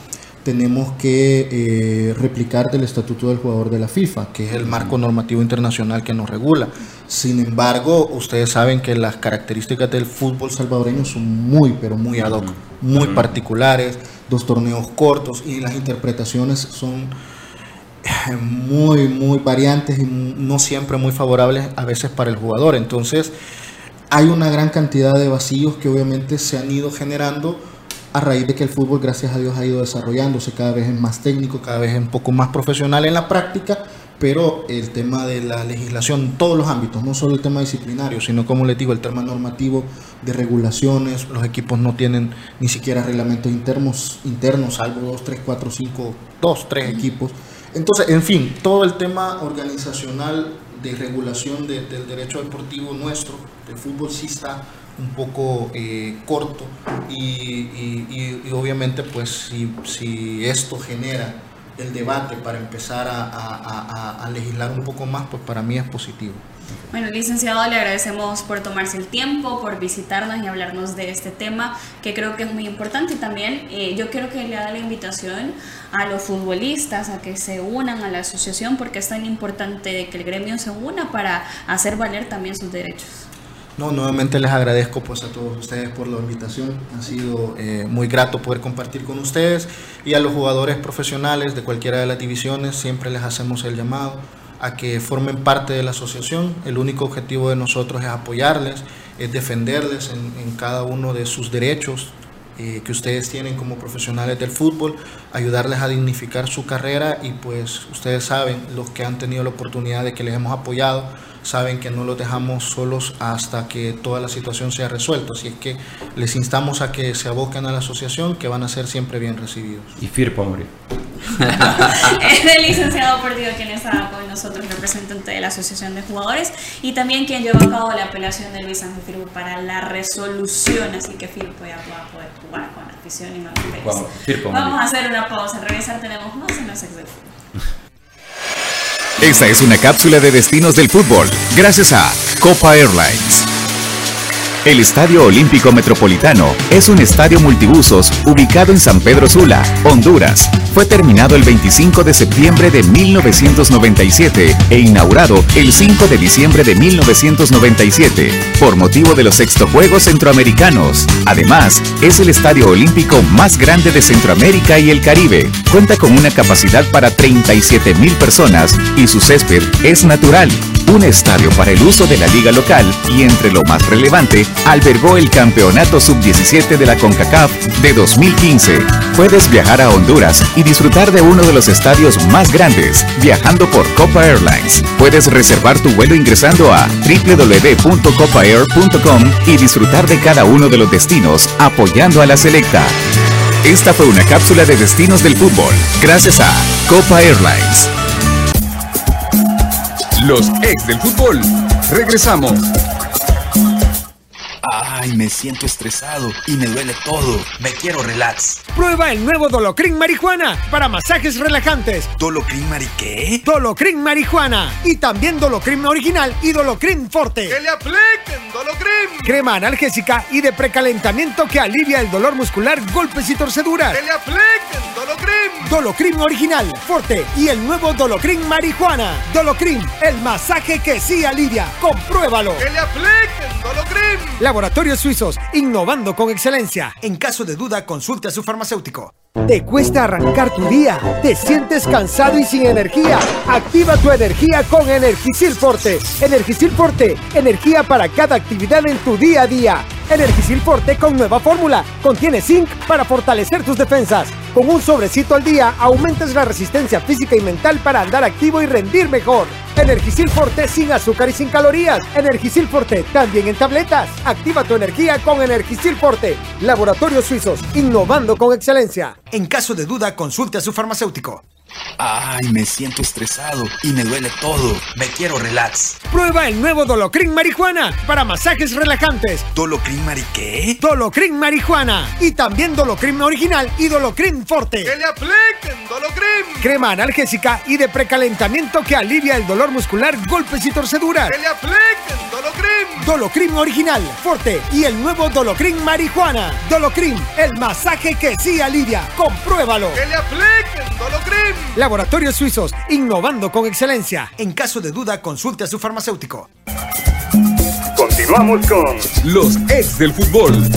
tenemos que eh, replicar del Estatuto del Jugador de la FIFA, que es el marco normativo internacional que nos regula. Sin embargo, ustedes saben que las características del fútbol salvadoreño son muy, pero muy ad hoc, muy particulares, dos torneos cortos y las interpretaciones son muy, muy variantes y no siempre muy favorables a veces para el jugador. Entonces, hay una gran cantidad de vacíos que obviamente se han ido generando a raíz de que el fútbol, gracias a Dios, ha ido desarrollándose, cada vez es más técnico, cada vez es un poco más profesional en la práctica, pero el tema de la legislación, todos los ámbitos, no solo el tema disciplinario, sino como les digo, el tema normativo de regulaciones, los equipos no tienen ni siquiera reglamentos internos, internos salvo dos, tres, cuatro, cinco, dos, tres equipos. Entonces, en fin, todo el tema organizacional de regulación del derecho deportivo nuestro, del fútbol, sí está un poco eh, corto y, obviamente pues si, si, esto genera el debate para empezar a, legislar un poco más, pues para mí es positivo. Bueno, licenciado, le agradecemos por tomarse el tiempo, por visitarnos y hablarnos de este tema que creo que es muy importante. Y también eh, yo quiero que le haga la invitación a los futbolistas a que se unan a la asociación porque es tan importante que el gremio se una para hacer valer también sus derechos. No, nuevamente les agradezco pues a todos ustedes por la invitación. Ha sido eh, muy grato poder compartir con ustedes y a los jugadores profesionales de cualquiera de las divisiones siempre les hacemos el llamado a que formen parte de la asociación. El único objetivo de nosotros es apoyarles, es defenderles en, cada uno de sus derechos eh, que ustedes tienen como profesionales del fútbol, ayudarles a dignificar su carrera y pues ustedes saben, los que han tenido la oportunidad de que les hemos apoyado, saben que no los dejamos solos hasta que toda la situación sea resuelta. Así es que les instamos a que se aboquen a la asociación, que van a ser siempre bien recibidos. Y Firpo morir. es el licenciado Perdido quien está con nosotros, representante de la Asociación de Jugadores, y también quien lleva a cabo la apelación de Luis Ángel Firpo para la resolución, así que Firpo ya va a poder jugar y Vamos, Vamos a hacer una pausa, al regresar tenemos más en los. Esta es una cápsula de destinos del fútbol, gracias a Copa Airlines. El Estadio Olímpico Metropolitano es un estadio multibusos ubicado en San Pedro Sula, Honduras. Fue terminado el 25 de septiembre de 1997 e inaugurado el 5 de diciembre de 1997 por motivo de los sexto Juegos Centroamericanos. Además, es el estadio olímpico más grande de Centroamérica y el Caribe. Cuenta con una capacidad para 37 mil personas y su césped es natural un estadio para el uso de la liga local y entre lo más relevante, albergó el Campeonato Sub-17 de la CONCACAF de 2015. Puedes viajar a Honduras y disfrutar de uno de los estadios más grandes, viajando por Copa Airlines. Puedes reservar tu vuelo ingresando a www.copaair.com y disfrutar de cada uno de los destinos apoyando a la selecta. Esta fue una cápsula de destinos del fútbol, gracias a Copa Airlines. Los ex del fútbol. Regresamos. Ay, me siento estresado y me duele todo. Me quiero relax. Prueba el nuevo Dolocrin Marihuana para masajes relajantes. ¿Dolocrin Mari qué? Dolocrin Marihuana. Y también Dolocrin Original y Dolocrin Forte. ¡Que le apliquen Dolocrin! Crema analgésica y de precalentamiento que alivia el dolor muscular, golpes y torceduras. ¡Que le apliquen Dolocrin Original, Forte y el nuevo Dolocrin Marihuana. Dolocrin, el masaje que sí alivia. Compruébalo. ¡Que le apliquen Dolocrin! Laboratorio Suizos, innovando con excelencia. En caso de duda, consulte a su farmacéutico. ¿Te cuesta arrancar tu día? ¿Te sientes cansado y sin energía? Activa tu energía con Energisil Forte. Energisil Forte, energía para cada actividad en tu día a día. Energisil Forte con nueva fórmula. Contiene zinc para fortalecer tus defensas. Con un sobrecito al día, aumentas la resistencia física y mental para andar activo y rendir mejor. Energisil Forte sin azúcar y sin calorías. Energisil Forte también en tabletas. Activa tu energía con Energisil Forte. Laboratorios Suizos, innovando con excelencia. En caso de duda, consulte a su farmacéutico. Ay, me siento estresado y me duele todo. Me quiero relax. Prueba el nuevo Dolocrin Marihuana para masajes relajantes. ¿Dolocrin Mari qué? Dolocrin Marihuana. Y también Dolocrin Original y Dolocrin Forte. ¡Que le apliquen Dolocrin! Crema analgésica y de precalentamiento que alivia el dolor muscular, golpes y torceduras. ¡Que le apliquen Dolocrin! Dolocrim original, Forte y el nuevo Dolocrim marihuana. Dolocrim, el masaje que sí alivia. Compruébalo. ¡Que le apliquen Dolocrim! Laboratorios Suizos, innovando con excelencia. En caso de duda, consulte a su farmacéutico. Continuamos con los ex del fútbol.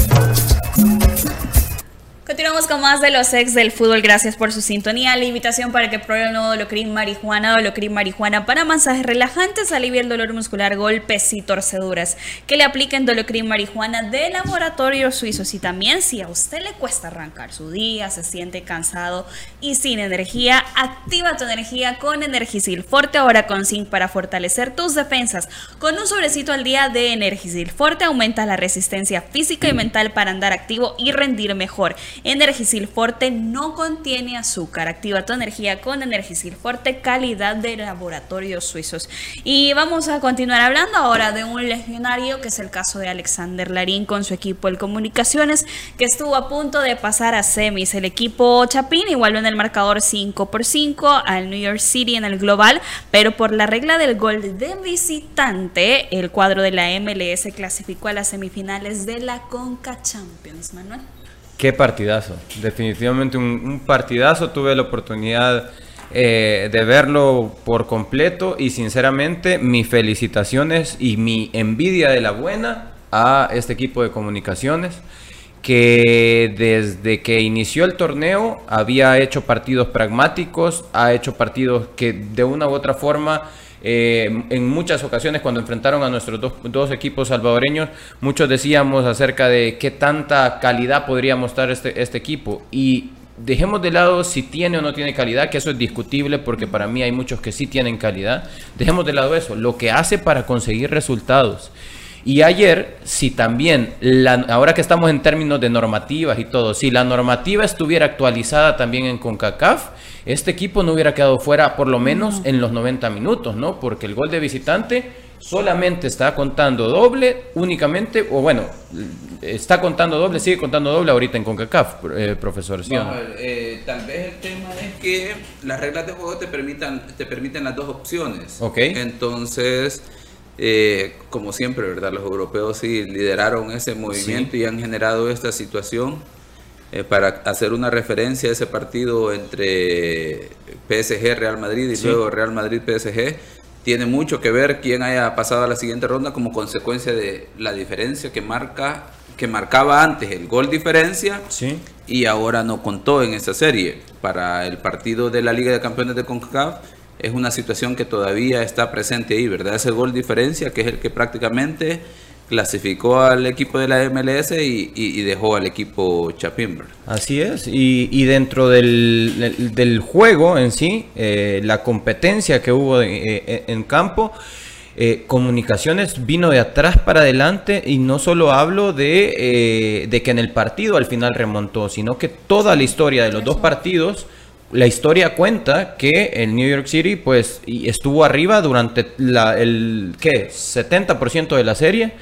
Con más de los ex del fútbol. Gracias por su sintonía. La invitación para que pruebe el nuevo Dolocrin Marihuana, Dolocrin Marihuana para masajes relajantes, alivia el dolor muscular, golpes y torceduras. Que le apliquen Dolocrin Marihuana de laboratorios suizos. Y también si a usted le cuesta arrancar su día, se siente cansado y sin energía, activa tu energía con Energisil Forte ahora con zinc para fortalecer tus defensas. Con un sobrecito al día de Energisil Forte aumenta la resistencia física y mental para andar activo y rendir mejor. Energisil Forte no contiene azúcar. Activa tu energía con Energisil Forte, calidad de laboratorios suizos. Y vamos a continuar hablando ahora de un legionario, que es el caso de Alexander Larín con su equipo de comunicaciones, que estuvo a punto de pasar a semis. El equipo Chapín igualó en el marcador 5 por 5 al New York City en el global, pero por la regla del gol de visitante, el cuadro de la MLS clasificó a las semifinales de la Conca Champions, Manuel. Qué partidazo, definitivamente un, partidazo. Tuve la oportunidad eh, de verlo por completo y sinceramente mis felicitaciones y mi envidia de la buena a este equipo de comunicaciones que desde que inició el torneo había hecho partidos pragmáticos, ha hecho partidos que de una u otra forma eh, en muchas ocasiones cuando enfrentaron a nuestros dos, equipos salvadoreños, muchos decíamos acerca de qué tanta calidad podría mostrar este, este equipo. Y dejemos de lado si tiene o no tiene calidad, que eso es discutible porque para mí hay muchos que sí tienen calidad. Dejemos de lado eso, lo que hace para conseguir resultados. Y ayer, si también, ahora que estamos en términos de normativas y todo, si la normativa estuviera actualizada también en CONCACAF, este equipo no hubiera quedado fuera por lo menos en los 90 minutos, ¿no? Porque el gol de visitante solamente está contando doble, únicamente, o bueno, está contando doble, sigue contando doble ahorita en CONCACAF, eh, profesor. Eh, tal vez el tema es que las reglas de juego te permitan, te permiten las dos opciones. Ok. Entonces eh, como siempre, ¿verdad? Los europeos sí lideraron ese movimiento y han generado esta situación eh, para hacer una referencia a ese partido entre PSG, Real Madrid y luego Real Madrid, PSG. Tiene mucho que ver quién haya pasado a la siguiente ronda como consecuencia de la diferencia que marca que marcaba antes el gol diferencia y ahora no contó en esta serie. Para el partido de la Liga de Campeones de CONCACAF es una situación que todavía está presente ahí, ¿verdad? Ese gol diferencia que es el que prácticamente clasificó al equipo de la MLS y, dejó al equipo Chapimber. Así es, y, dentro del, juego en sí, eh, la competencia que hubo eh, en campo, eh, comunicaciones vino de atrás para adelante y no solo hablo de, de que en el partido al final remontó, sino que toda la historia de los dos partidos la historia cuenta que el New York City pues estuvo arriba durante la, el ¿qué? 70% de la serie.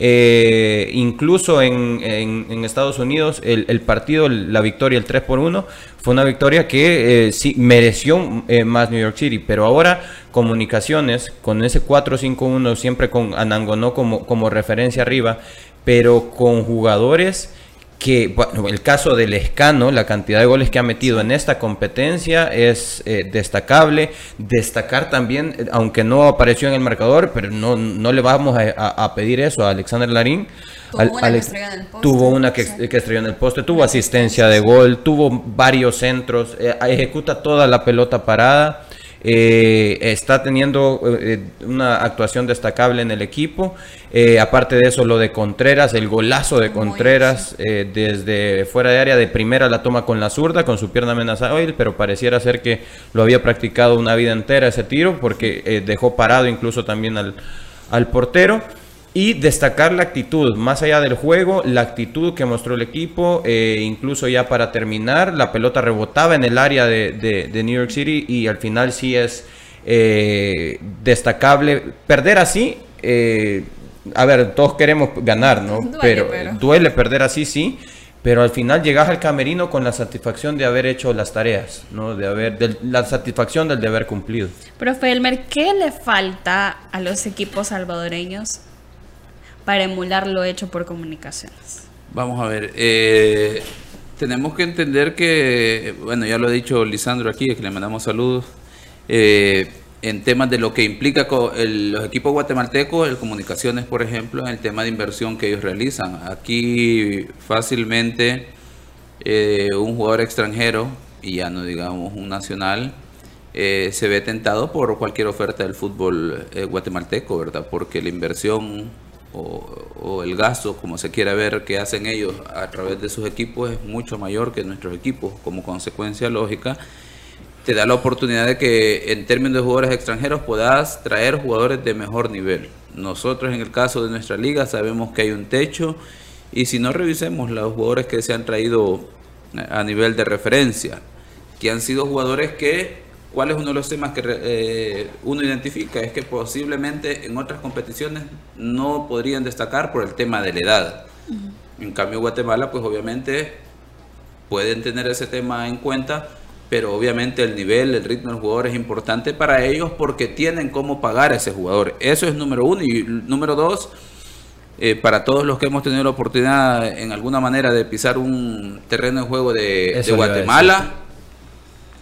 Eh, incluso en, Estados Unidos el, partido, la victoria, el 3 por 1, fue una victoria que eh, sí mereció eh, más New York City. Pero ahora comunicaciones con ese 4-5-1 siempre con Anangonó como, como referencia arriba, pero con jugadores que bueno, el caso del Escano, la cantidad de goles que ha metido en esta competencia es eh, destacable. Destacar también, aunque no apareció en el marcador, pero no, no le vamos a, pedir eso a Alexander Larín. Tuvo una, que estrelló en el poste. tuvo asistencia de gol, tuvo varios centros, eh, ejecuta toda la pelota parada. Eh, está teniendo eh, una actuación destacable en el equipo. Eh, aparte de eso, lo de Contreras, el golazo de Contreras desde fuera de área de primera la toma con la zurda, con su pierna amenazada, pero pareciera ser que lo había practicado una vida entera ese tiro porque dejó parado incluso también al, al portero. Y destacar la actitud, más allá del juego, la actitud que mostró el equipo, eh, incluso ya para terminar, la pelota rebotaba en el área de, New York City y al final sí es eh, destacable. Perder así, eh, a ver, todos queremos ganar, ¿no? pero, duele perder así, sí. Pero al final llegas al camerino con la satisfacción de haber hecho las tareas, ¿no? De haber, la satisfacción del deber cumplido. Profe Elmer, ¿qué le falta a los equipos salvadoreños para emular lo hecho por comunicaciones. Vamos a ver, eh, tenemos que entender que, bueno, ya lo ha dicho Lisandro aquí, que le mandamos saludos, eh, en temas de lo que implica los equipos guatemaltecos, el comunicaciones, por ejemplo, en el tema de inversión que ellos realizan. Aquí fácilmente eh, un jugador extranjero, y ya no digamos un nacional, eh, se ve tentado por cualquier oferta del fútbol eh, guatemalteco, ¿verdad? Porque la inversión o, el gasto, como se quiera ver, que hacen ellos a través de sus equipos es mucho mayor que nuestros equipos. Como consecuencia lógica, te da la oportunidad de que en términos de jugadores extranjeros puedas traer jugadores de mejor nivel. Nosotros en el caso de nuestra liga sabemos que hay un techo y si no revisemos los jugadores que se han traído a nivel de referencia, que han sido jugadores que ¿Cuál es uno de los temas que eh, uno identifica? Es que posiblemente en otras competiciones no podrían destacar por el tema de la edad. En cambio, Guatemala, pues obviamente pueden tener ese tema en cuenta, pero obviamente el nivel, el ritmo del jugador es importante para ellos porque tienen cómo pagar a ese jugador. Eso es número uno. Y número dos, eh, para todos los que hemos tenido la oportunidad en alguna manera de pisar un terreno de juego de, de Guatemala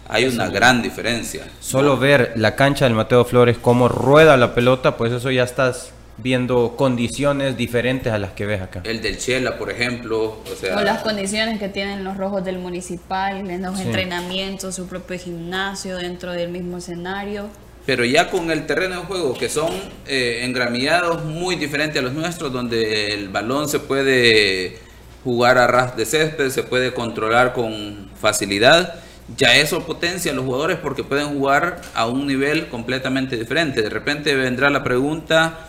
hay una gran diferencia. Solo ver la cancha del Mateo Flores, cómo rueda la pelota, pues eso ya estás viendo condiciones diferentes a las que ves acá. El del Chela, por ejemplo. O, sea, las condiciones que tienen los rojos del municipal, en los entrenamientos, su propio gimnasio dentro del mismo escenario. Pero ya con el terreno de juego, que son eh, engramillados muy diferentes a los nuestros, donde el balón se puede jugar a ras de césped, se puede controlar con facilidad ya eso potencia a los jugadores porque pueden jugar a un nivel completamente diferente. De repente vendrá la pregunta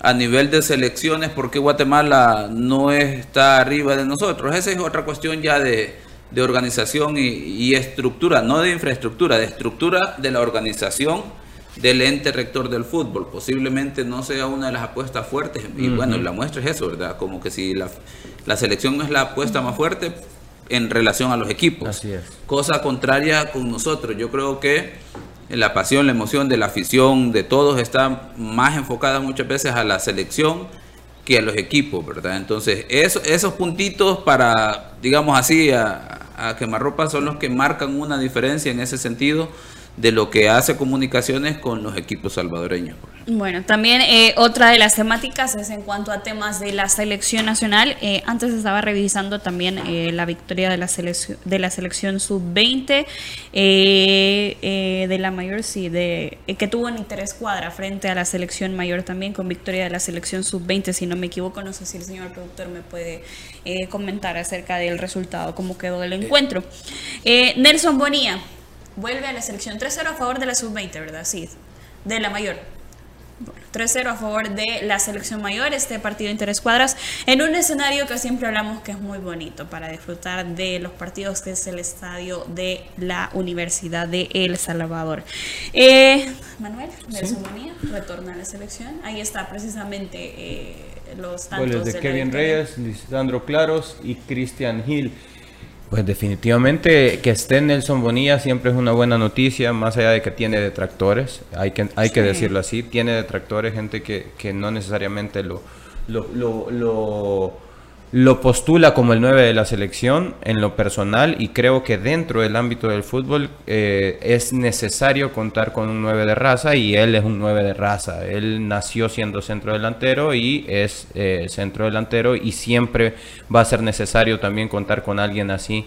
a nivel de selecciones, ¿por qué Guatemala no está arriba de nosotros? Esa es otra cuestión ya de, organización y, estructura, no de infraestructura, de estructura de la organización del ente rector del fútbol. Posiblemente no sea una de las apuestas fuertes. Y bueno, la muestra es eso, ¿verdad? Como que si la, la selección no es la apuesta más fuerte, en relación a los equipos. Así es. Cosa contraria con nosotros. Yo creo que la pasión, la emoción de la afición de todos está más enfocada muchas veces a la selección que a los equipos, ¿verdad? Entonces, esos puntitos para, digamos así, a, a quemarropa son los que marcan una diferencia en ese sentido de lo que hace comunicaciones con los equipos salvadoreños. Bueno, también eh, otra de las temáticas es en cuanto a temas de la selección nacional. Eh, antes estaba revisando también eh, la victoria de la selección de la selección sub-20 de la mayor, sí, de que tuvo en interés cuadra frente a la selección mayor también con victoria de la selección sub-20, si no me equivoco. No sé si el señor productor me puede comentar acerca del resultado, cómo quedó el encuentro. Nelson Bonilla vuelve a la selección 3-0 a favor de la sub-20, ¿verdad? Sí, de la mayor. 3-0 a favor de la selección mayor, este partido de interés cuadras, en un escenario que siempre hablamos que es muy bonito para disfrutar de los partidos, que es el estadio de la Universidad de El Salvador. Eh, Manuel, Nelson ¿Sí? retorna a la selección. Ahí está precisamente eh, los tantos de, de Kevin Reyes, Lisandro Claros y Cristian Hill. Pues definitivamente que esté Nelson Bonilla siempre es una buena noticia, más allá de que tiene detractores, hay que, hay que decirlo así, tiene detractores, gente que, que no necesariamente lo, lo, lo lo postula como el 9 de la selección en lo personal y creo que dentro del ámbito del fútbol eh, es necesario contar con un 9 de raza y él es un 9 de raza. Él nació siendo centro delantero y es eh, centro delantero y siempre va a ser necesario también contar con alguien así.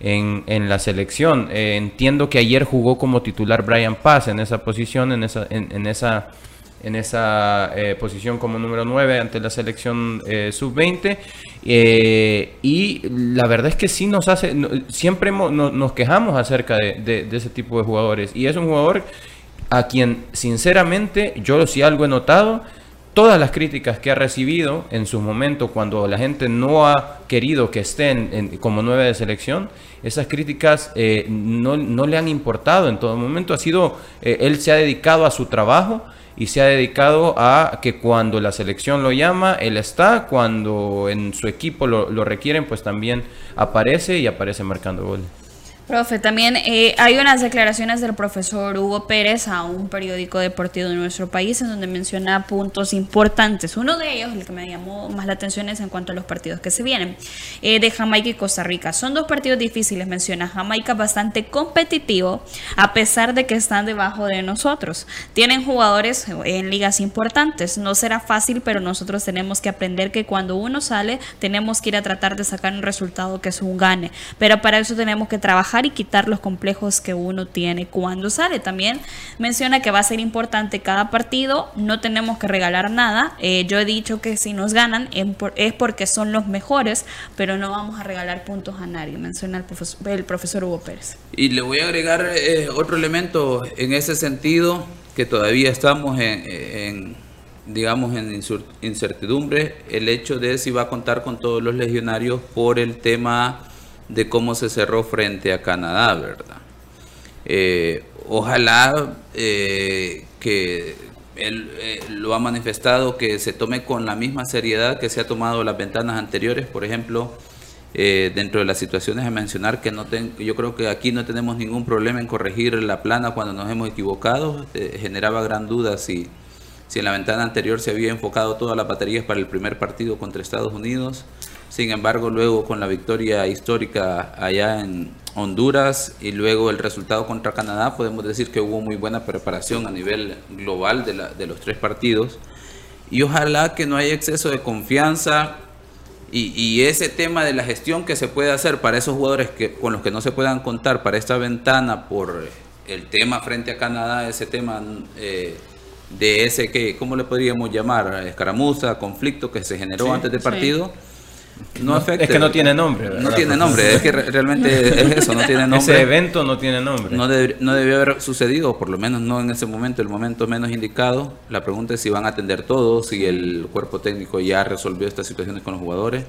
En, en la selección. Eh, entiendo que ayer jugó como titular Brian Paz en esa posición, en esa, en esa en esa eh, posición como número 9 ante la selección eh, sub-20. Eh, y la verdad es que sí nos hace, siempre nos quejamos acerca de, ese tipo de jugadores. Y es un jugador a quien sinceramente yo sí algo he notado. Todas las críticas que ha recibido en su momento cuando la gente no ha querido que estén como nueve de selección, esas críticas no, no, le han importado en todo momento. Ha sido, él se ha dedicado a su trabajo y se ha dedicado a que cuando la selección lo llama, él está, cuando en su equipo lo, requieren, pues también aparece y aparece marcando goles. Profe, también eh, hay unas declaraciones del profesor Hugo Pérez a un periódico deportivo de nuestro país en donde menciona puntos importantes. Uno de ellos, el que me llamó más la atención, es en cuanto a los partidos que se vienen eh, de Jamaica y Costa Rica. Son dos partidos difíciles, menciona Jamaica bastante competitivo a pesar de que están debajo de nosotros. Tienen jugadores en ligas importantes. No será fácil, pero nosotros tenemos que aprender que cuando uno sale tenemos que ir a tratar de sacar un resultado que es un gane. Pero para eso tenemos que trabajar y quitar los complejos que uno tiene cuando sale. También menciona que va a ser importante cada partido, no tenemos que regalar nada. Eh, yo he dicho que si nos ganan es porque son los mejores, pero no vamos a regalar puntos a nadie, menciona el profesor, el Hugo Pérez. Y le voy a agregar eh, otro elemento en ese sentido, que todavía estamos en, digamos, en incertidumbre, el hecho de si va a contar con todos los legionarios por el tema de cómo se cerró frente a Canadá, ¿verdad? Eh, ojalá eh, que él eh, lo ha manifestado que se tome con la misma seriedad que se ha tomado las ventanas anteriores, por ejemplo, dentro de las situaciones a mencionar que no yo creo que aquí no tenemos ningún problema en corregir la plana cuando nos hemos equivocado, generaba gran duda si, si en la ventana anterior se había enfocado todas las baterías para el primer partido contra Estados Unidos. Sin embargo, luego con la victoria histórica allá en Honduras y luego el resultado contra Canadá, podemos decir que hubo muy buena preparación a nivel global de, la, de los tres partidos. Y ojalá que no haya exceso de confianza y, y, ese tema de la gestión que se puede hacer para esos jugadores que, con los que no se puedan contar para esta ventana por el tema frente a Canadá, ese tema eh, de ese que, ¿cómo le podríamos llamar? Escaramuza, conflicto que se generó antes del partido. No Es que no tiene nombre. No tiene nombre, es que realmente es eso, no tiene nombre. Ese evento no tiene nombre. No, no debió haber sucedido, por lo menos no en ese momento, el momento menos indicado. La pregunta es si van a atender todo, si el cuerpo técnico ya resolvió estas situaciones con los jugadores,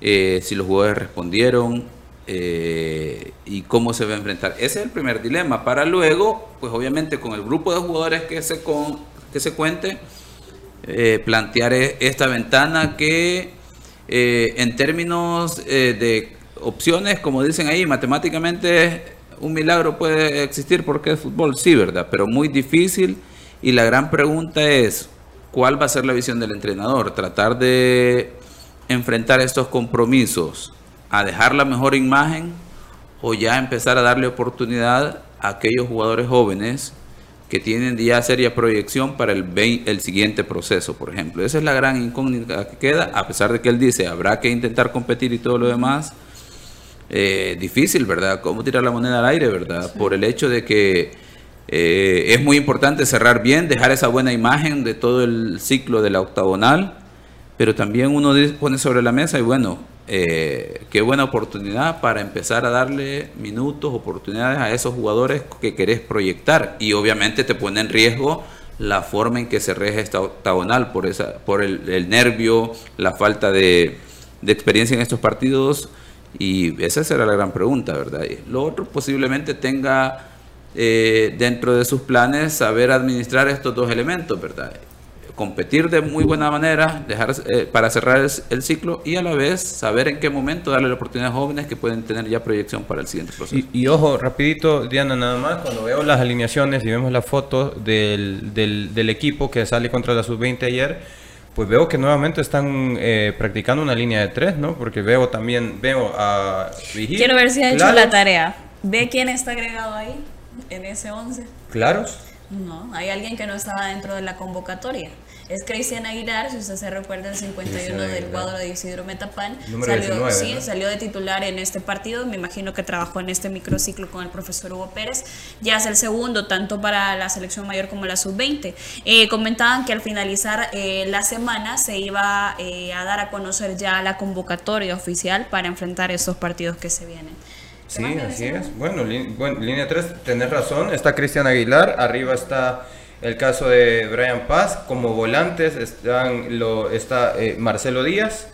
eh, si los jugadores respondieron eh, y cómo se va a enfrentar. Ese es el primer dilema. Para luego, pues obviamente con el grupo de jugadores que se, con, que se cuente, eh, plantear esta ventana que eh, en términos eh, de opciones, como dicen ahí, matemáticamente un milagro puede existir porque es fútbol, sí, ¿verdad? Pero muy difícil y la gran pregunta es, ¿cuál va a ser la visión del entrenador? Tratar de enfrentar estos compromisos a dejar la mejor imagen o ya empezar a darle oportunidad a aquellos jugadores jóvenes que tienen ya seria proyección para el, el siguiente proceso, por ejemplo. Esa es la gran incógnita que queda, a pesar de que él dice, habrá que intentar competir y todo lo demás. Eh, difícil, ¿verdad? ¿Cómo tirar la moneda al aire, ¿verdad? Por el hecho de que eh, es muy importante cerrar bien, dejar esa buena imagen de todo el ciclo de la octagonal, pero también uno pone sobre la mesa y bueno, eh, qué buena oportunidad para empezar a darle minutos, oportunidades a esos jugadores que querés proyectar. Y obviamente te pone en riesgo la forma en que se rege esta octagonal por, esa, por el, nervio, la falta de, experiencia en estos partidos. Y esa será la gran pregunta, ¿verdad? lo otro posiblemente tenga eh, dentro de sus planes saber administrar estos dos elementos, ¿verdad? Competir de muy buena manera, dejar eh, para cerrar el, ciclo y a la vez saber en qué momento darle la oportunidad a jóvenes que pueden tener ya proyección para el siguiente proceso. Y, ojo, rapidito, Diana, nada más, cuando veo las alineaciones y vemos la foto del, del, equipo que sale contra la sub-20 ayer, pues veo que nuevamente están eh, practicando una línea de tres, ¿no? Porque veo también, veo a Quiero ver si ha hecho la tarea. ¿Ve quién está agregado ahí en ese 11? ¿Claros? No, hay alguien que no estaba dentro de la convocatoria es Cristian Aguilar, si usted se recuerda, el 51 del cuadro de Isidro Metapán. salió, sí, salió de titular en este partido, me imagino que trabajó en este microciclo con el profesor Hugo Pérez. Ya es el segundo, tanto para la selección mayor como la sub-20. Eh, comentaban que al finalizar eh, la semana se iba eh, a dar a conocer ya la convocatoria oficial para enfrentar esos partidos que se vienen. Sí, así es. Bueno, bueno, línea 3, tenés razón. Está Cristian Aguilar, arriba está el caso de Brian Paz, como volantes están, lo, está eh, Marcelo Díaz.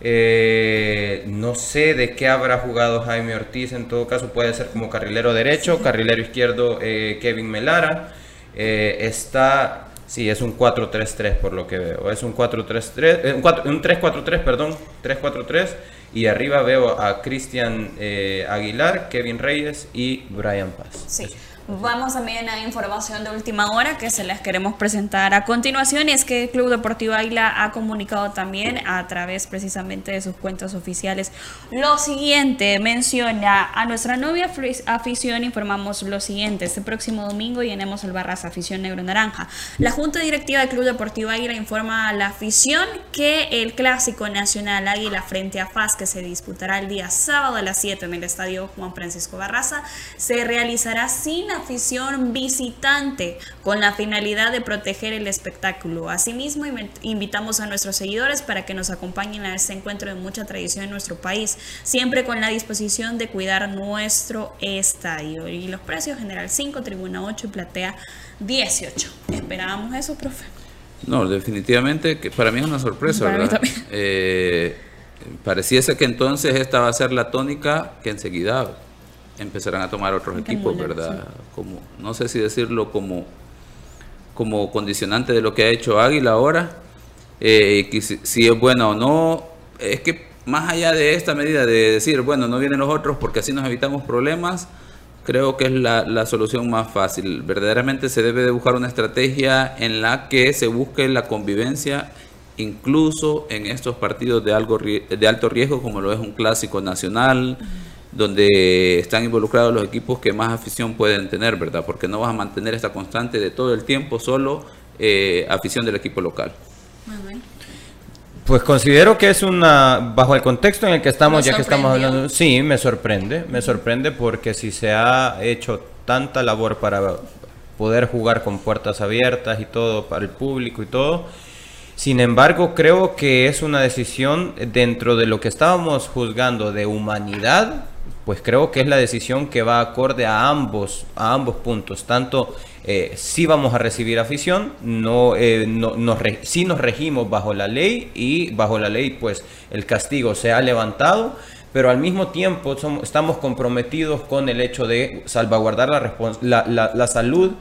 Eh, no sé de qué habrá jugado Jaime Ortiz, en todo caso puede ser como carrilero derecho, carrilero izquierdo eh, Kevin Melara. está, sí, es un 4-3-3 por lo que veo, es un 4-3-3, un, 3-4-3, perdón, 3-4-3. Y arriba veo a Cristian eh, Aguilar, Kevin Reyes y Brian Paz. Sí. Vamos también a información de última hora que se las queremos presentar a continuación. Y es que el Club Deportivo Águila ha comunicado también a través precisamente de sus cuentas oficiales lo siguiente. Menciona a nuestra novia afición, informamos lo siguiente. Este próximo domingo llenemos el Barras Afición Negro Naranja. La Junta Directiva del Club Deportivo Águila informa a la afición que el Clásico Nacional Águila frente a FAS, que se disputará el día sábado a las 7 en el Estadio Juan Francisco Barraza, se realizará sin afición visitante con la finalidad de proteger el espectáculo. Asimismo, invitamos a nuestros seguidores para que nos acompañen a este encuentro de mucha tradición en nuestro país, siempre con la disposición de cuidar nuestro estadio. Y los precios general 5, tribuna 8 y platea 18. ¿Esperábamos eso, profe? No, definitivamente que para mí es una sorpresa, ¿verdad? Eh, pareciese que entonces esta va a ser la tónica que enseguida empezarán a tomar otros equipos, ¿verdad? Como, no sé si decirlo como, como condicionante de lo que ha hecho Águila ahora, eh, si, es bueno o no, es que más allá de esta medida de decir, bueno, no vienen los otros porque así nos evitamos problemas, creo que es la, la, solución más fácil. Verdaderamente se debe de buscar una estrategia en la que se busque la convivencia incluso en estos partidos de, algo, de alto riesgo como lo es un clásico nacional donde están involucrados los equipos que más afición pueden tener, ¿verdad? Porque no vas a mantener esta constante de todo el tiempo solo eh, afición del equipo local. Pues considero que es una, bajo el contexto en el que estamos, ya que estamos hablando, sí, me sorprende, me sorprende porque si se ha hecho tanta labor para poder jugar con puertas abiertas y todo, para el público y todo, sin embargo, creo que es una decisión dentro de lo que estábamos juzgando de humanidad, pues creo que es la decisión que va acorde a ambos, a ambos puntos. Tanto eh, si vamos a recibir afición, no, eh, no, si nos regimos bajo la ley y bajo la ley pues el castigo se ha levantado, pero al mismo tiempo estamos comprometidos con el hecho de salvaguardar la, la, la, salud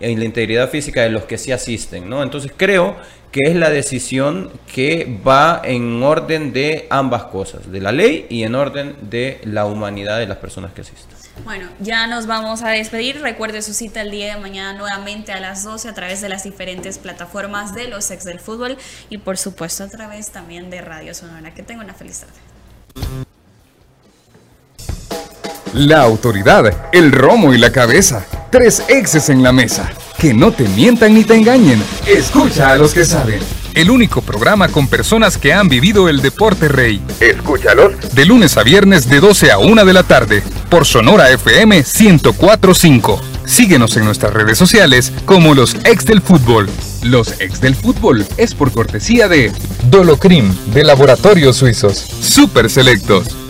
y la integridad física de los que sí asisten, ¿no? Entonces creo que es la decisión que va en orden de ambas cosas, de la ley y en orden de la humanidad de las personas que asisten. Bueno, ya nos vamos a despedir. Recuerde su cita el día de mañana nuevamente a las 12 a través de las diferentes plataformas de los ex del fútbol y por supuesto a través también de Radio Sonora. Que tenga una feliz tarde. La autoridad, el romo y la cabeza. Tres exes en la mesa. Que no te mientan ni te engañen. Escucha a los que saben. El único programa con personas que han vivido el deporte rey. Escúchalos. De lunes a viernes de 12 a 1 de la tarde. Por Sonora FM 1045. Síguenos en nuestras redes sociales como los ex del fútbol. Los ex del fútbol es por cortesía de Dolocrim de Laboratorios Suizos. Super Selectos.